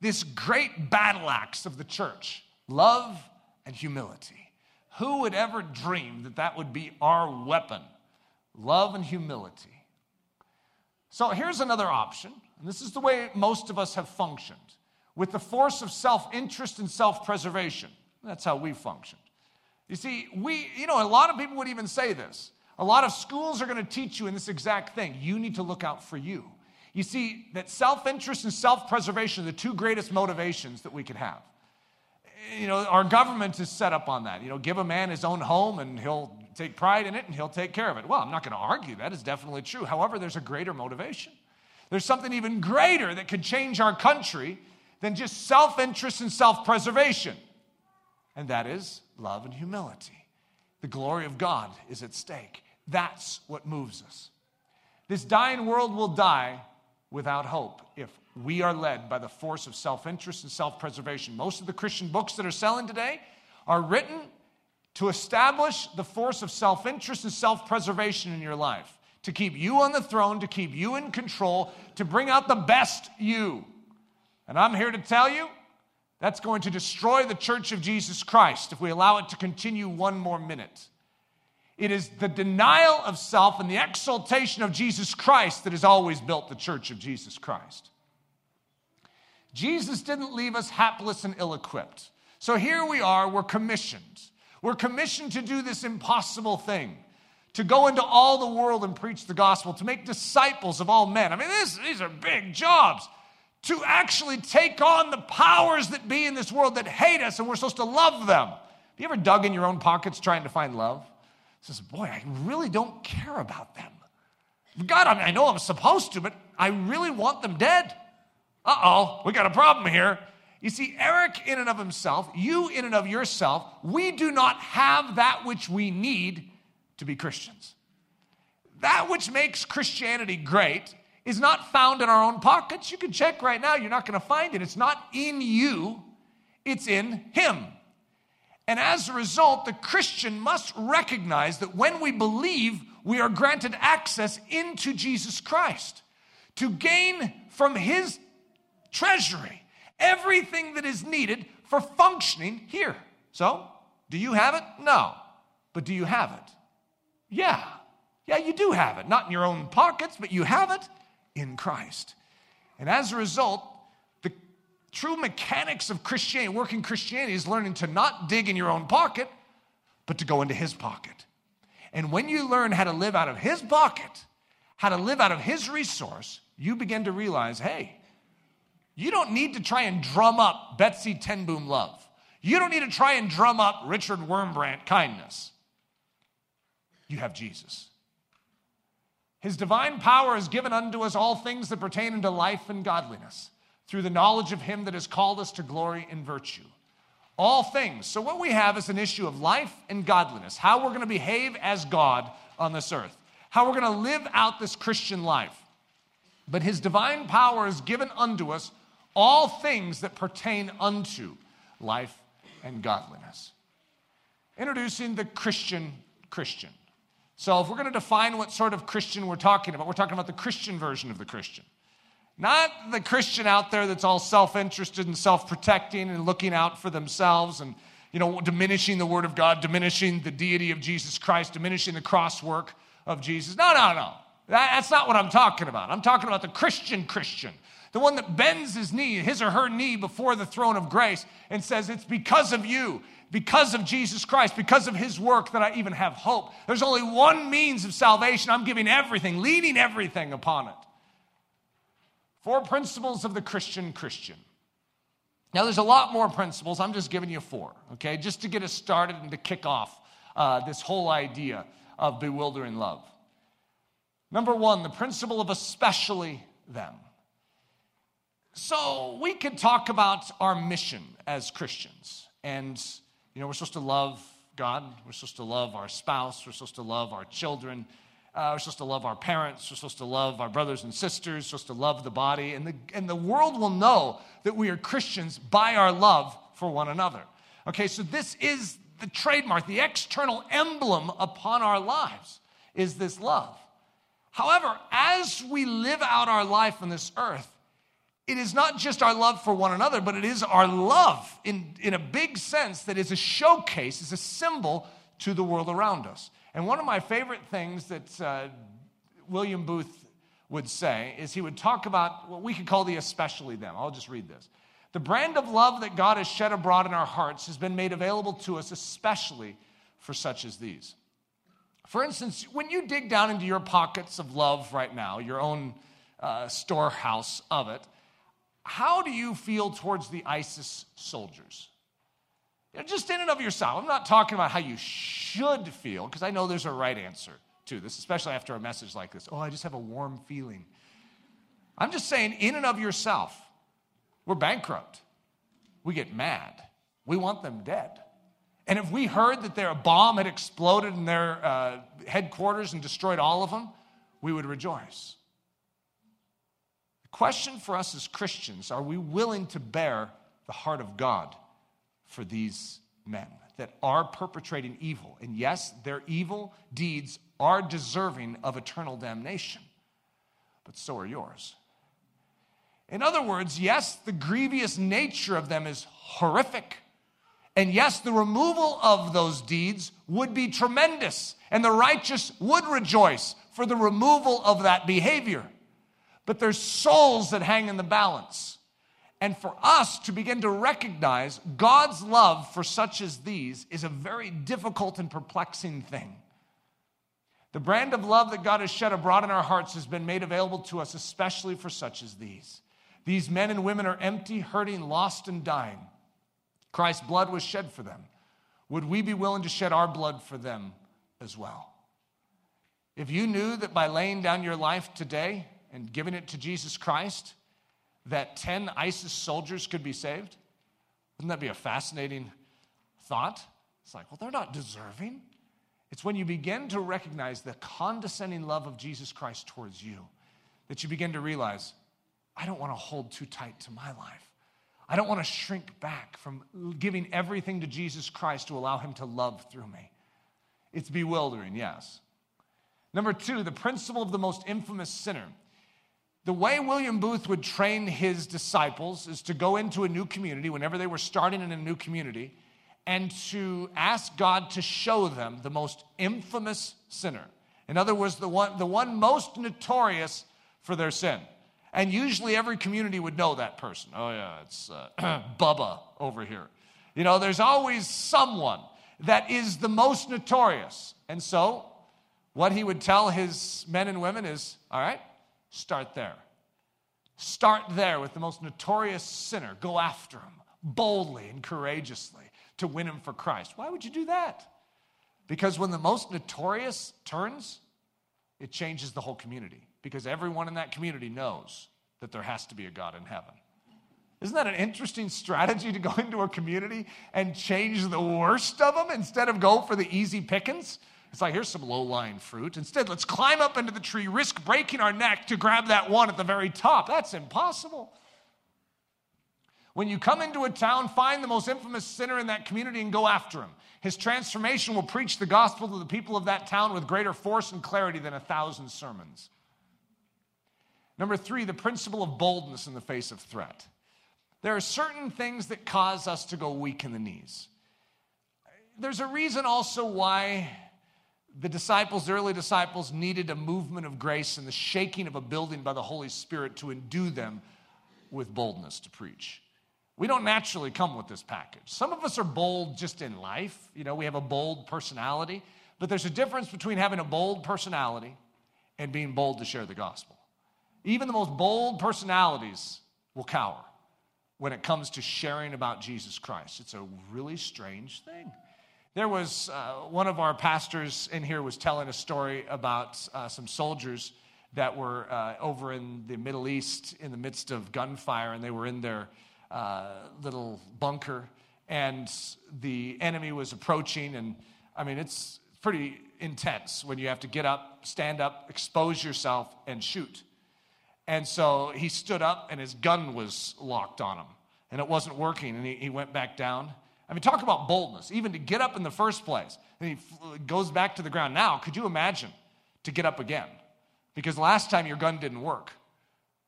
this great battle axe of the church love and humility. Who would ever dream that that would be our weapon? Love and humility. So here's another option, and this is the way most of us have functioned with the force of self interest and self preservation. That's how we functioned. You see, we, you know, a lot of people would even say this. A lot of schools are going to teach you in this exact thing. You need to look out for you. You see, that self interest and self preservation are the two greatest motivations that we could have. You know, our government is set up on that. You know, give a man his own home and he'll take pride in it and he'll take care of it. Well, I'm not going to argue that is definitely true. However, there's a greater motivation. There's something even greater that could change our country than just self interest and self preservation, and that is love and humility. The glory of God is at stake. That's what moves us. This dying world will die without hope if we are led by the force of self interest and self preservation. Most of the Christian books that are selling today are written to establish the force of self interest and self preservation in your life, to keep you on the throne, to keep you in control, to bring out the best you. And I'm here to tell you that's going to destroy the church of Jesus Christ if we allow it to continue one more minute. It is the denial of self and the exaltation of Jesus Christ that has always built the church of Jesus Christ. Jesus didn't leave us hapless and ill equipped. So here we are, we're commissioned. We're commissioned to do this impossible thing to go into all the world and preach the gospel, to make disciples of all men. I mean, this, these are big jobs. To actually take on the powers that be in this world that hate us and we're supposed to love them. Have you ever dug in your own pockets trying to find love? Says, boy, I really don't care about them. God, I, mean, I know I'm supposed to, but I really want them dead. Uh oh, we got a problem here. You see, Eric, in and of himself, you, in and of yourself, we do not have that which we need to be Christians. That which makes Christianity great is not found in our own pockets. You can check right now, you're not going to find it. It's not in you, it's in Him. And as a result, the Christian must recognize that when we believe, we are granted access into Jesus Christ to gain from His treasury everything that is needed for functioning here. So, do you have it? No. But do you have it? Yeah. Yeah, you do have it. Not in your own pockets, but you have it in Christ. And as a result, true mechanics of Christianity, working Christianity, is learning to not dig in your own pocket, but to go into His pocket. And when you learn how to live out of His pocket, how to live out of His resource, you begin to realize hey, you don't need to try and drum up Betsie ten Boom love. You don't need to try and drum up Richard Wurmbrand kindness. You have Jesus. His divine power has given unto us all things that pertain unto life and godliness through the knowledge of Him that has called us to glory and virtue. All things. So, what we have is an issue of life and godliness, how we're going to behave as God on this earth, how we're going to live out this Christian life. But His divine power is given unto us all things that pertain unto life and godliness. Introducing the Christian Christian. So, if we're going to define what sort of Christian we're talking about, we're talking about the Christian version of the Christian. Not the Christian out there that's all self interested and self protecting and looking out for themselves and you know, diminishing the Word of God, diminishing the deity of Jesus Christ, diminishing the cross work of Jesus. No, no, no. That, that's not what I'm talking about. I'm talking about the Christian Christian, the one that bends his knee, his or her knee before the throne of grace and says, It's because of you, because of Jesus Christ, because of his work that I even have hope. There's only one means of salvation. I'm giving everything, leaning everything upon it. Four principles of the Christian Christian. Now, there's a lot more principles. I'm just giving you four, okay, just to get us started and to kick off uh, this whole idea of bewildering love. Number one, the principle of especially them. So we could talk about our mission as Christians. And, you know, we're supposed to love God, we're supposed to love our spouse, we're supposed to love our children, uh, we're supposed to love our parents, we're supposed to love our brothers and sisters, we're supposed to love the body. And the, and the world will know that we are Christians by our love for one another. Okay, so this is the trademark, the external emblem upon our lives is this love. However, as we live out our life on this earth, it is not just our love for one another, but it is our love in, in a big sense that is a showcase, is a symbol to the world around us. And one of my favorite things that uh, William Booth would say is he would talk about what we could call the especially them. I'll just read this. The brand of love that God has shed abroad in our hearts has been made available to us, especially for such as these. For instance, when you dig down into your pockets of love right now, your own uh, storehouse of it, how do you feel towards the ISIS soldiers? You know, just in and of yourself. I'm not talking about how you should feel, because I know there's a right answer to this, especially after a message like this. Oh, I just have a warm feeling. I'm just saying, in and of yourself, we're bankrupt. We get mad. We want them dead. And if we heard that their bomb had exploded in their uh, headquarters and destroyed all of them, we would rejoice. The question for us as Christians are we willing to bear the heart of God for these men that are perpetrating evil? And yes, their evil deeds are deserving of eternal damnation, but so are yours. In other words, yes, the grievous nature of them is horrific. And yes, the removal of those deeds would be tremendous, and the righteous would rejoice for the removal of that behavior. But there's souls that hang in the balance. And for us to begin to recognize God's love for such as these is a very difficult and perplexing thing. The brand of love that God has shed abroad in our hearts has been made available to us, especially for such as these. These men and women are empty, hurting, lost, and dying. Christ's blood was shed for them. Would we be willing to shed our blood for them as well? If you knew that by laying down your life today and giving it to Jesus Christ, that 10 ISIS soldiers could be saved, wouldn't that be a fascinating thought? It's like, well, they're not deserving. It's when you begin to recognize the condescending love of Jesus Christ towards you that you begin to realize, I don't want to hold too tight to my life. I don't want to shrink back from giving everything to Jesus Christ to allow him to love through me. It's bewildering, yes. Number two, the principle of the most infamous sinner. The way William Booth would train his disciples is to go into a new community whenever they were starting in a new community and to ask God to show them the most infamous sinner. In other words, the one, the one most notorious for their sin. And usually every community would know that person. Oh, yeah, it's uh, [clears throat] Bubba over here. You know, there's always someone that is the most notorious. And so, what he would tell his men and women is all right, start there. Start there with the most notorious sinner. Go after him boldly and courageously to win him for Christ. Why would you do that? Because when the most notorious turns, it changes the whole community because everyone in that community knows that there has to be a God in heaven. Isn't that an interesting strategy to go [laughs] into a community and change the worst of them instead of go for the easy pickings? It's like, here's some low lying fruit. Instead, let's climb up into the tree, risk breaking our neck to grab that one at the very top. That's impossible. When you come into a town, find the most infamous sinner in that community and go after him. His transformation will preach the gospel to the people of that town with greater force and clarity than a thousand sermons. Number three, the principle of boldness in the face of threat. There are certain things that cause us to go weak in the knees. There's a reason also why the disciples, the early disciples, needed a movement of grace and the shaking of a building by the Holy Spirit to endue them with boldness to preach. We don't naturally come with this package. Some of us are bold just in life. You know, we have a bold personality, but there's a difference between having a bold personality and being bold to share the gospel. Even the most bold personalities will cower when it comes to sharing about Jesus Christ. It's a really strange thing. There was uh, one of our pastors in here was telling a story about uh, some soldiers that were uh, over in the Middle East in the midst of gunfire, and they were in their uh, little bunker, and the enemy was approaching. And I mean, it's pretty intense when you have to get up, stand up, expose yourself, and shoot. And so he stood up and his gun was locked on him and it wasn't working and he, he went back down. I mean, talk about boldness, even to get up in the first place. And he goes back to the ground. Now, could you imagine to get up again? Because last time your gun didn't work.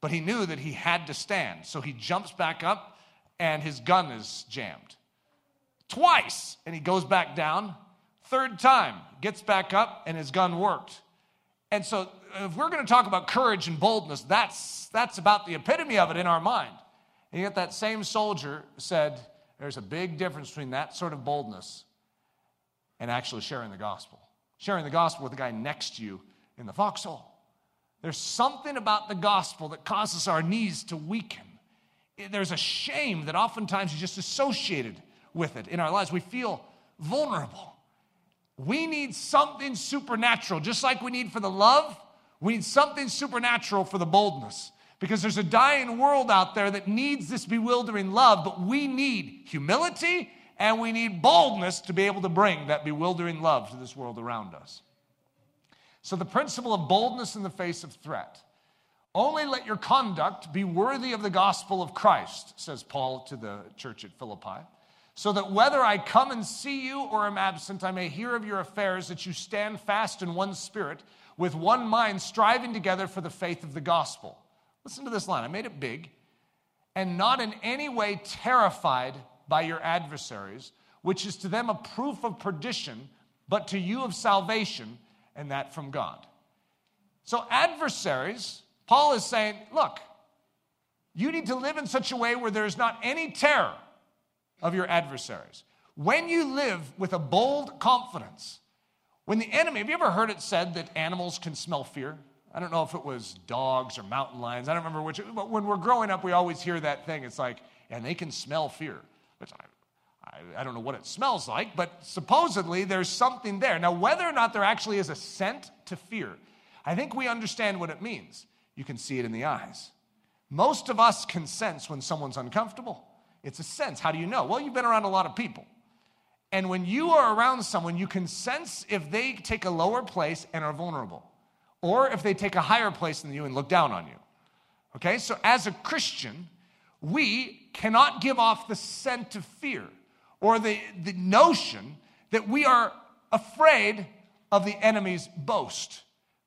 But he knew that he had to stand. So he jumps back up and his gun is jammed. Twice. And he goes back down. Third time, gets back up and his gun worked. And so, if we're going to talk about courage and boldness, that's, that's about the epitome of it in our mind. And yet, that same soldier said, There's a big difference between that sort of boldness and actually sharing the gospel. Sharing the gospel with the guy next to you in the foxhole. There's something about the gospel that causes our knees to weaken. There's a shame that oftentimes is just associated with it in our lives. We feel vulnerable. We need something supernatural, just like we need for the love, we need something supernatural for the boldness. Because there's a dying world out there that needs this bewildering love, but we need humility and we need boldness to be able to bring that bewildering love to this world around us. So, the principle of boldness in the face of threat. Only let your conduct be worthy of the gospel of Christ, says Paul to the church at Philippi, so that whether I come and see you or am absent, I may hear of your affairs, that you stand fast in one spirit, with one mind, striving together for the faith of the gospel. Listen to this line, I made it big. And not in any way terrified by your adversaries, which is to them a proof of perdition, but to you of salvation, and that from God. So, adversaries, Paul is saying, look, you need to live in such a way where there's not any terror of your adversaries. When you live with a bold confidence, when the enemy, have you ever heard it said that animals can smell fear? I don't know if it was dogs or mountain lions. I don't remember which, but when we're growing up, we always hear that thing. It's like, and they can smell fear. I, I, I don't know what it smells like, but supposedly there's something there. Now, whether or not there actually is a scent to fear, I think we understand what it means. You can see it in the eyes. Most of us can sense when someone's uncomfortable. It's a sense. How do you know? Well, you've been around a lot of people. And when you are around someone, you can sense if they take a lower place and are vulnerable or if they take a higher place than you and look down on you. Okay, so as a Christian, we cannot give off the scent of fear or the, the notion that we are afraid of the enemy's boast.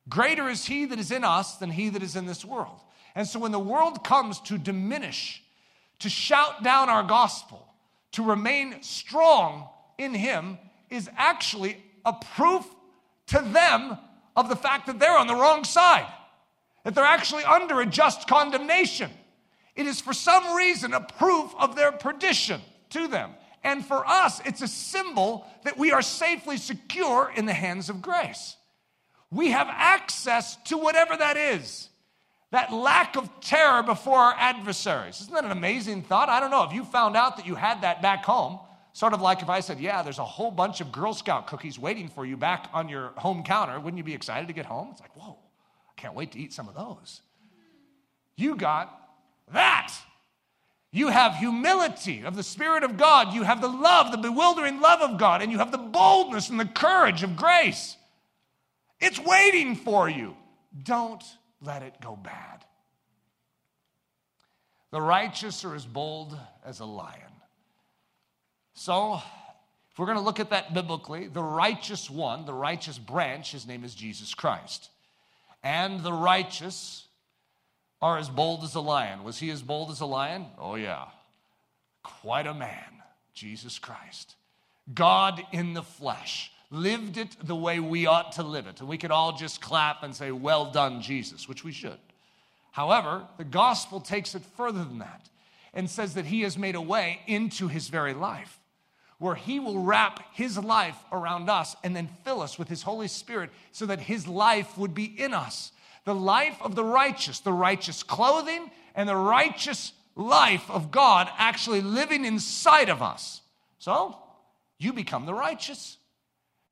Greater is he that is in us than he that is in this world. And so when the world comes to diminish, to shout down our gospel, to remain strong in him, is actually a proof to them of the fact that they're on the wrong side, that they're actually under a just condemnation. It is for some reason a proof of their perdition to them. And for us, it's a symbol that we are safely secure in the hands of grace. We have access to whatever that is. That lack of terror before our adversaries. Isn't that an amazing thought? I don't know. If you found out that you had that back home, Sort of like if I said, Yeah, there's a whole bunch of Girl Scout cookies waiting for you back on your home counter. Wouldn't you be excited to get home? It's like, Whoa, I can't wait to eat some of those. You got that. You have humility of the Spirit of God. You have the love, the bewildering love of God, and you have the boldness and the courage of grace. It's waiting for you. Don't let it go bad. The righteous are as bold as a lion. So, if we're going to look at that biblically, the righteous one, the righteous branch, his name is Jesus Christ. And the righteous are as bold as a lion. Was he as bold as a lion? Oh, yeah. Quite a man, Jesus Christ. God in the flesh lived it the way we ought to live it. And we could all just clap and say, Well done, Jesus, which we should. However, the gospel takes it further than that and says that he has made a way into his very life where He will wrap His life around us and then fill us with His Holy Spirit so that His life would be in us. The life of the righteous, the righteous clothing, and the righteous life of God actually living inside of us. So, you become the righteous.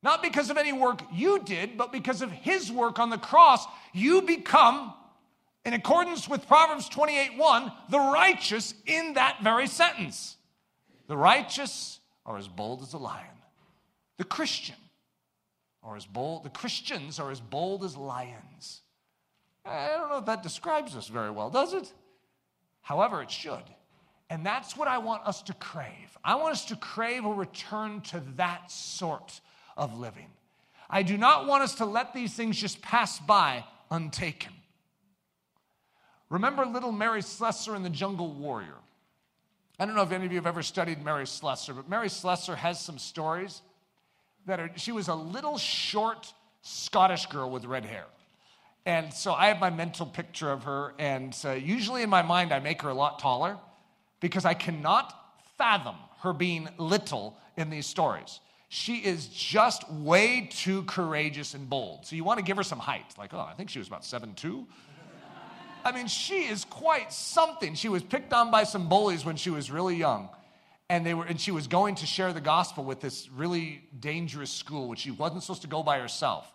Not because of any work you did, but because of His work on the cross, you become, in accordance with Proverbs 28 1, the righteous in that very sentence. The righteous are as bold as a lion. The Christian are as bold, the Christians are as bold as lions. I don't know if that describes us very well, does it? However, it should. And that's what I want us to crave. I want us to crave a return to that sort of living. I do not want us to let these things just pass by untaken. Remember little Mary Slessor in the Jungle Warrior? I don't know if any of you have ever studied Mary Slessor, but Mary Slessor has some stories that are, she was a little short Scottish girl with red hair. And so I have my mental picture of her, and uh, usually in my mind, I make her a lot taller because I cannot fathom her being little in these stories. She is just way too courageous and bold. So you want to give her some height. Like, oh, I think she was about seven two. I mean, she is quite something. She was picked on by some bullies when she was really young. and they were and she was going to share the gospel with this really dangerous school which she wasn't supposed to go by herself.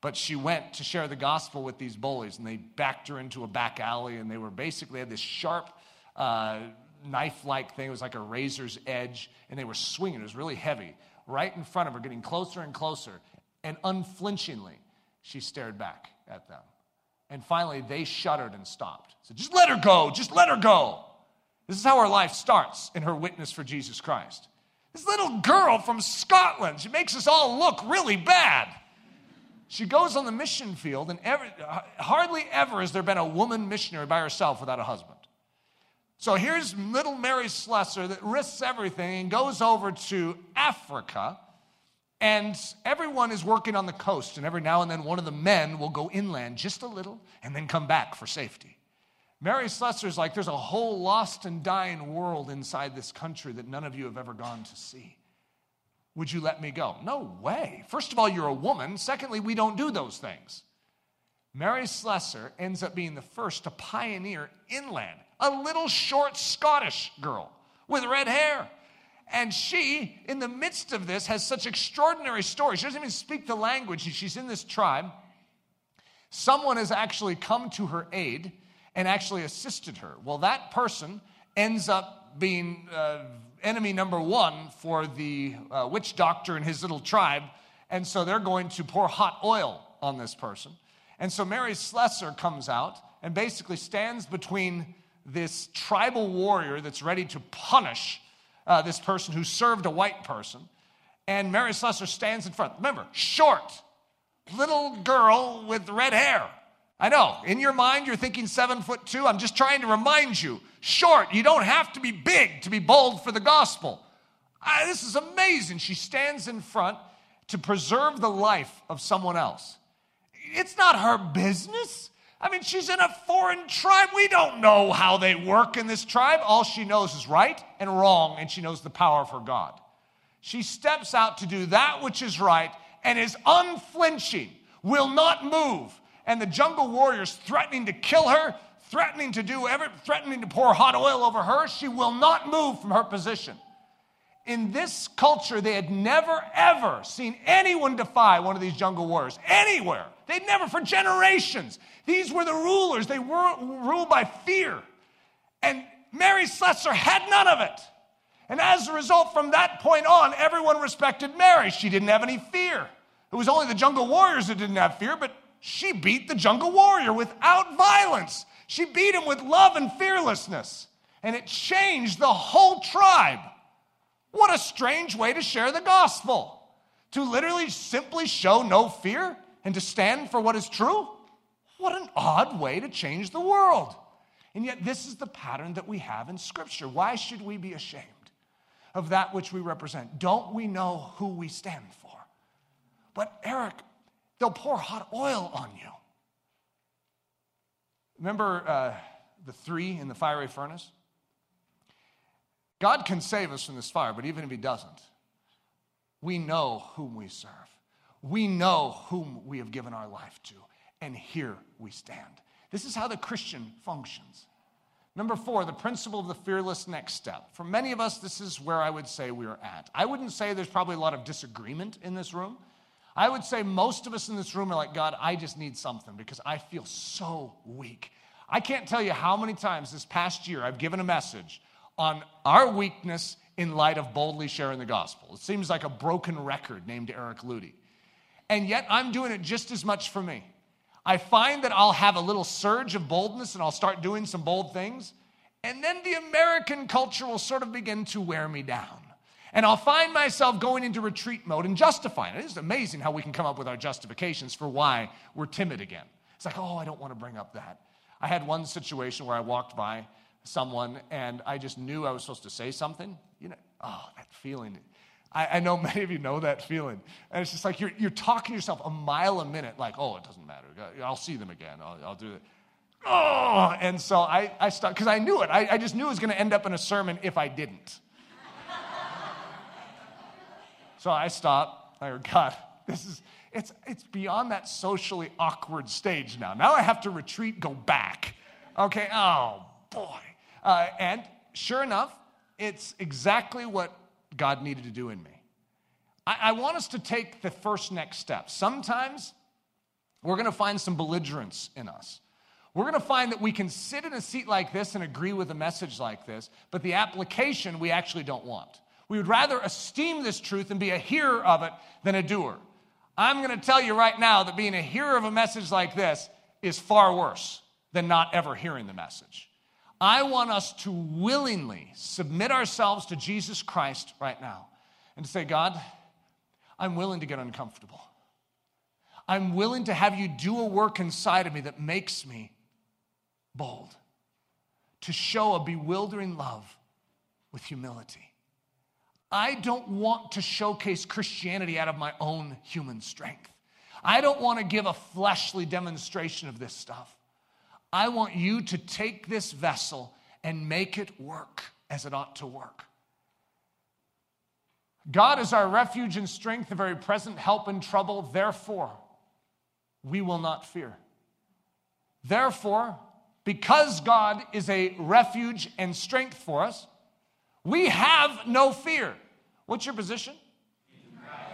But she went to share the gospel with these bullies and they backed her into a back alley and they were basically had this sharp uh, knife-like thing. It was like a razor's edge and they were swinging. It was really heavy. Right in front of her getting closer and closer. And unflinchingly she stared back at them and finally they shuddered and stopped said just let her go just let her go this is how her life starts in her witness for Jesus Christ. This little girl from Scotland, she makes us all look really bad. She goes on the mission field, and every, hardly ever has there been a woman missionary by herself without a husband. So here's little Mary Slessor that risks everything and goes over to Africa, and everyone is working on the coast, and every now and then one of the men will go inland just a little and then come back for safety. Mary Slessor's like, there's a whole lost and dying world inside this country that none of you have ever gone to see. Would you let me go? No way. First of all, you're a woman. Secondly, we don't do those things. Mary Slessor ends up being the first to pioneer inland, a little short Scottish girl with red hair. And she, in the midst of this, has such extraordinary stories. She doesn't even speak the language. She's in this tribe. Someone has actually come to her aid and actually assisted her. Well, that person ends up being uh, enemy number one for the uh, witch doctor and his little tribe. And so they're going to pour hot oil on this person. And so Mary Slessor comes out and basically stands between this tribal warrior that's ready to punish uh, this person who served a white person. And Mary Slessor stands in front. Remember, short, little girl with red hair. I know, in your mind, you're thinking seven foot two. I'm just trying to remind you short. You don't have to be big to be bold for the gospel. I, this is amazing. She stands in front to preserve the life of someone else. It's not her business. I mean, she's in a foreign tribe. We don't know how they work in this tribe. All she knows is right and wrong, and she knows the power of her God. She steps out to do that which is right and is unflinching, will not move and the jungle warriors threatening to kill her, threatening to do ever, threatening to pour hot oil over her, she will not move from her position. In this culture, they had never ever seen anyone defy one of these jungle warriors anywhere. They'd never, for generations. These were the rulers. They were ruled by fear. And Mary Slessor had none of it. And as a result, from that point on, everyone respected Mary. She didn't have any fear. It was only the jungle warriors that didn't have fear, but she beat the jungle warrior without violence. She beat him with love and fearlessness. And it changed the whole tribe. What a strange way to share the gospel. To literally simply show no fear and to stand for what is true. What an odd way to change the world. And yet, this is the pattern that we have in Scripture. Why should we be ashamed of that which we represent? Don't we know who we stand for? But, Eric, They'll pour hot oil on you. Remember uh, the three in the fiery furnace? God can save us from this fire, but even if He doesn't, we know whom we serve. We know whom we have given our life to, and here we stand. This is how the Christian functions. Number four, the principle of the fearless next step. For many of us, this is where I would say we are at. I wouldn't say there's probably a lot of disagreement in this room. I would say most of us in this room are like, God, I just need something because I feel so weak. I can't tell you how many times this past year I've given a message on our weakness in light of boldly sharing the gospel. It seems like a broken record named Eric Ludy. And yet I'm doing it just as much for me. I find that I'll have a little surge of boldness and I'll start doing some bold things. And then the American culture will sort of begin to wear me down. And I'll find myself going into retreat mode and justifying it. It's amazing how we can come up with our justifications for why we're timid again. It's like, oh, I don't want to bring up that. I had one situation where I walked by someone and I just knew I was supposed to say something. You know, oh, that feeling. I, I know [laughs] many of you know that feeling. And it's just like you're, you're talking to yourself a mile a minute, like, oh, it doesn't matter. I'll see them again. I'll, I'll do it. Oh, and so I, I stopped because I knew it. I, I just knew it was going to end up in a sermon if I didn't. [laughs] So I stopped. I go, God, this is, it's, it's beyond that socially awkward stage now. Now I have to retreat, go back. Okay, oh boy. Uh, and sure enough, it's exactly what God needed to do in me. I, I want us to take the first next step. Sometimes we're going to find some belligerence in us. We're going to find that we can sit in a seat like this and agree with a message like this, but the application we actually don't want. We would rather esteem this truth and be a hearer of it than a doer. I'm going to tell you right now that being a hearer of a message like this is far worse than not ever hearing the message. I want us to willingly submit ourselves to Jesus Christ right now and to say, God, I'm willing to get uncomfortable. I'm willing to have you do a work inside of me that makes me bold, to show a bewildering love with humility. I don't want to showcase Christianity out of my own human strength. I don't want to give a fleshly demonstration of this stuff. I want you to take this vessel and make it work as it ought to work. God is our refuge and strength, the very present help in trouble. Therefore, we will not fear. Therefore, because God is a refuge and strength for us, we have no fear. What's your position?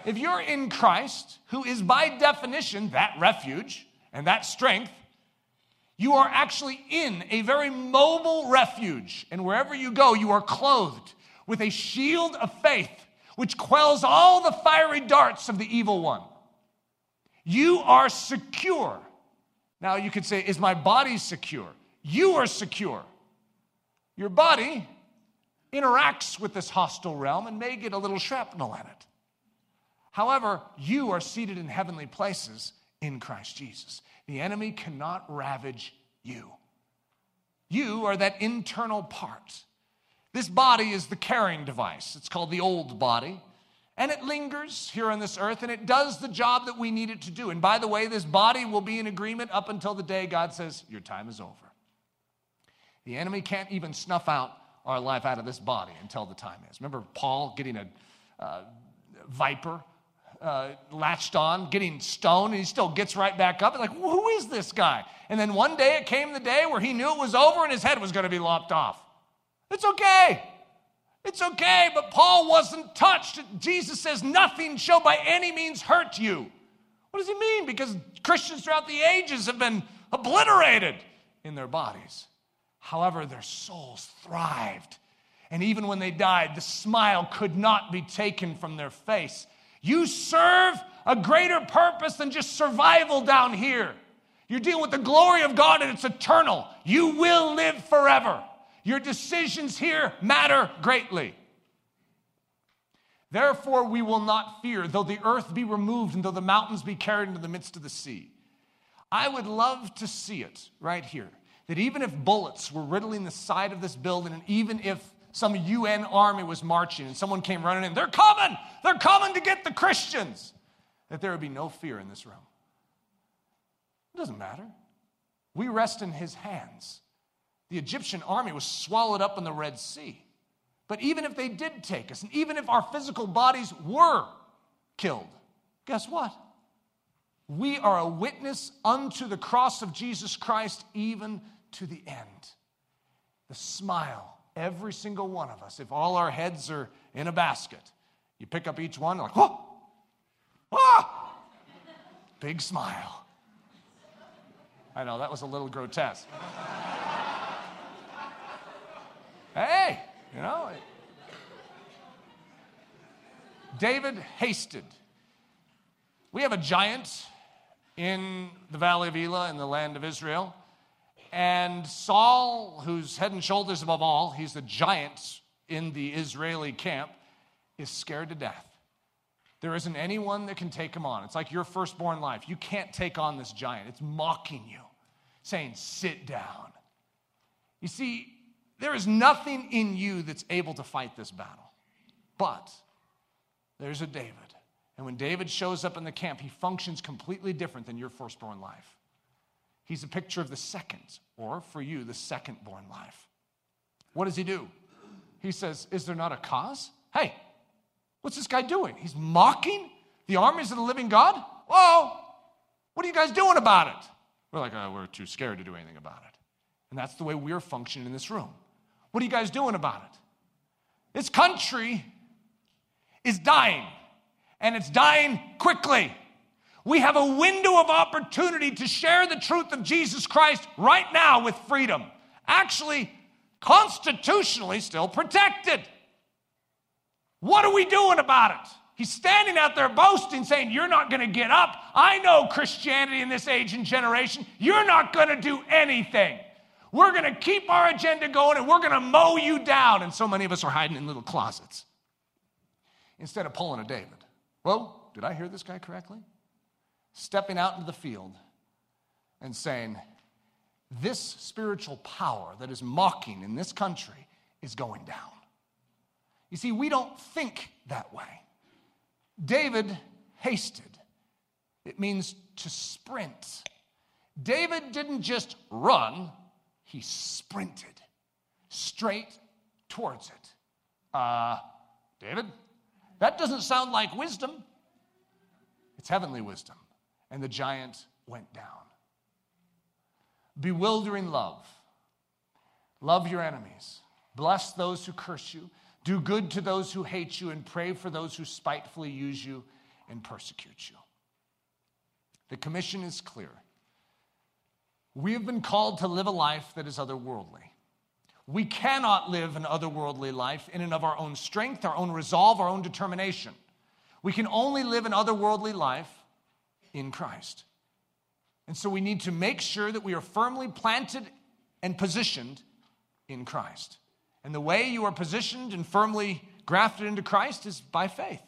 If you're in Christ, who is by definition that refuge and that strength, you are actually in a very mobile refuge. And wherever you go, you are clothed with a shield of faith which quells all the fiery darts of the evil one. You are secure. Now, you could say, Is my body secure? You are secure. Your body interacts with this hostile realm and may get a little shrapnel in it. However, you are seated in heavenly places in Christ Jesus. The enemy cannot ravage you. You are that internal part this body is the carrying device. It's called the old body. And it lingers here on this earth and it does the job that we need it to do. And by the way, this body will be in agreement up until the day God says, Your time is over. The enemy can't even snuff out our life out of this body until the time is. Remember Paul getting a uh, viper uh, latched on, getting stoned, and he still gets right back up. And like, who is this guy? And then one day it came the day where he knew it was over and his head was going to be lopped off. It's okay. It's okay, but Paul wasn't touched. Jesus says, Nothing shall by any means hurt you. What does he mean? Because Christians throughout the ages have been obliterated in their bodies. However, their souls thrived. And even when they died, the smile could not be taken from their face. You serve a greater purpose than just survival down here. You're dealing with the glory of God and it's eternal. You will live forever. Your decisions here matter greatly. Therefore, we will not fear, though the earth be removed and though the mountains be carried into the midst of the sea. I would love to see it right here that even if bullets were riddling the side of this building, and even if some UN army was marching and someone came running in, they're coming, they're coming to get the Christians, that there would be no fear in this room. It doesn't matter. We rest in his hands. The Egyptian army was swallowed up in the Red Sea. But even if they did take us, and even if our physical bodies were killed, guess what? We are a witness unto the cross of Jesus Christ, even to the end. The smile, every single one of us, if all our heads are in a basket, you pick up each one, like, oh, ah, big smile. I know that was a little grotesque. Hey, you know. David hasted. We have a giant in the valley of Elah in the land of Israel. And Saul, who's head and shoulders above all, he's the giant in the Israeli camp, is scared to death. There isn't anyone that can take him on. It's like your firstborn life. You can't take on this giant. It's mocking you, saying, Sit down. You see, there is nothing in you that's able to fight this battle. But there's a David. And when David shows up in the camp, he functions completely different than your firstborn life. He's a picture of the second, or for you, the second born life. What does he do? He says, Is there not a cause? Hey, what's this guy doing? He's mocking the armies of the living God? Whoa, what are you guys doing about it? We're like, oh, we're too scared to do anything about it. And that's the way we're functioning in this room. What are you guys doing about it? This country is dying, and it's dying quickly. We have a window of opportunity to share the truth of Jesus Christ right now with freedom. Actually, constitutionally still protected. What are we doing about it? He's standing out there boasting, saying, You're not going to get up. I know Christianity in this age and generation. You're not going to do anything. We're going to keep our agenda going and we're going to mow you down. And so many of us are hiding in little closets instead of pulling a David. Well, did I hear this guy correctly? Stepping out into the field and saying, This spiritual power that is mocking in this country is going down. You see, we don't think that way. David hasted. It means to sprint. David didn't just run, he sprinted straight towards it. Uh, David, that doesn't sound like wisdom. It's heavenly wisdom. And the giant went down. Bewildering love. Love your enemies. Bless those who curse you. Do good to those who hate you and pray for those who spitefully use you and persecute you. The commission is clear. We have been called to live a life that is otherworldly. We cannot live an otherworldly life in and of our own strength, our own resolve, our own determination. We can only live an otherworldly life in Christ. And so we need to make sure that we are firmly planted and positioned in Christ. And the way you are positioned and firmly grafted into Christ is by faith.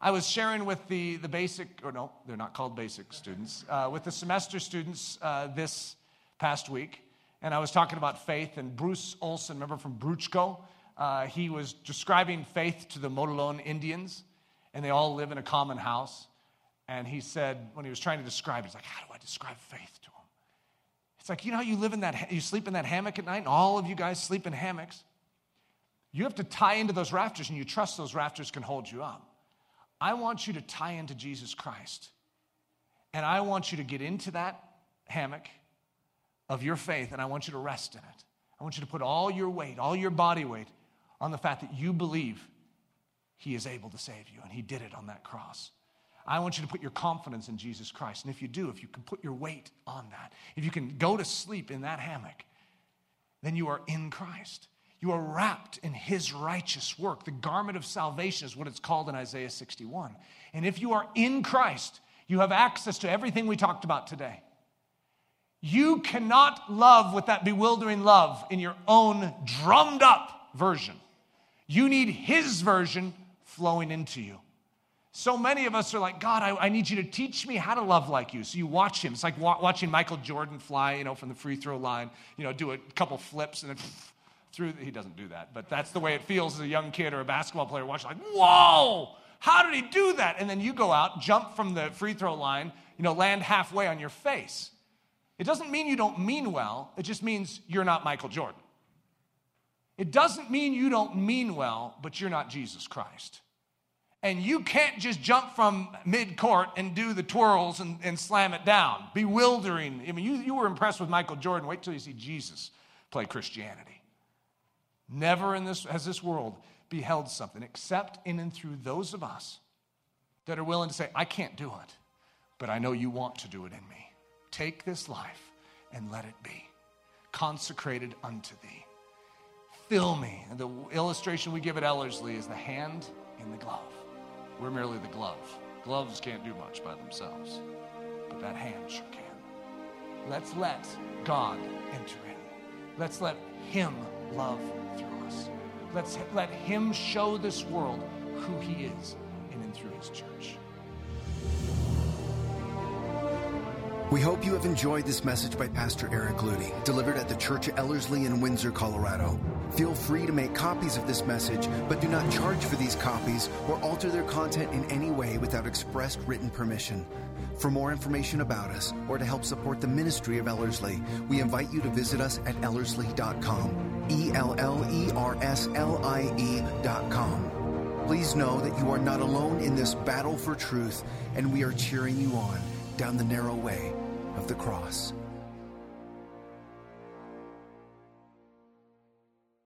I was sharing with the, the basic, or no, they're not called basic students, uh, with the semester students uh, this past week. And I was talking about faith, and Bruce Olson, remember from Bruchko? Uh, he was describing faith to the Motilone Indians, and they all live in a common house. And he said, when he was trying to describe, it, he's like, How do I describe faith to him? it's like, you know how you live in that, you sleep in that hammock at night, and all of you guys sleep in hammocks? You have to tie into those rafters, and you trust those rafters can hold you up. I want you to tie into Jesus Christ. And I want you to get into that hammock of your faith, and I want you to rest in it. I want you to put all your weight, all your body weight on the fact that you believe He is able to save you, and He did it on that cross. I want you to put your confidence in Jesus Christ. And if you do, if you can put your weight on that, if you can go to sleep in that hammock, then you are in Christ. You are wrapped in his righteous work. The garment of salvation is what it's called in Isaiah 61. And if you are in Christ, you have access to everything we talked about today. You cannot love with that bewildering love in your own drummed up version. You need his version flowing into you. So many of us are like, God, I, I, need you to teach me how to love like you. So you watch him. It's like wa- watching Michael Jordan fly, you know, from the free throw line, you know, do a couple flips and then [laughs] through. He doesn't do that, but that's the way it feels as a young kid or a basketball player watching, like, whoa, how did he do that? And then you go out, jump from the free throw line, you know, land halfway on your face. It doesn't mean you don't mean well, it just means you're not Michael Jordan. It doesn't mean you don't mean well, but you're not Jesus Christ. And you can't just jump from mid court and do the twirls and, and slam it down. Bewildering. I mean, you, you were impressed with Michael Jordan. Wait till you see Jesus play Christianity. Never in this has this world beheld something except in and through those of us that are willing to say, I can't do it, but I know you want to do it in me. Take this life and let it be consecrated unto thee. Fill me. And the illustration we give at Ellerslie is the hand in the glove. We're merely the glove. Gloves can't do much by themselves, but that hand sure can. Let's let God enter in. Let's let Him love through us. Let's let Him show this world who He is in and through His church. We hope you have enjoyed this message by Pastor Eric Ludy, delivered at the Church of Ellerslie in Windsor, Colorado. Feel free to make copies of this message, but do not charge for these copies or alter their content in any way without expressed written permission. For more information about us or to help support the ministry of Ellerslie, we invite you to visit us at ellerslie.com. E L L E R S L I E.com. Please know that you are not alone in this battle for truth, and we are cheering you on down the narrow way of the cross.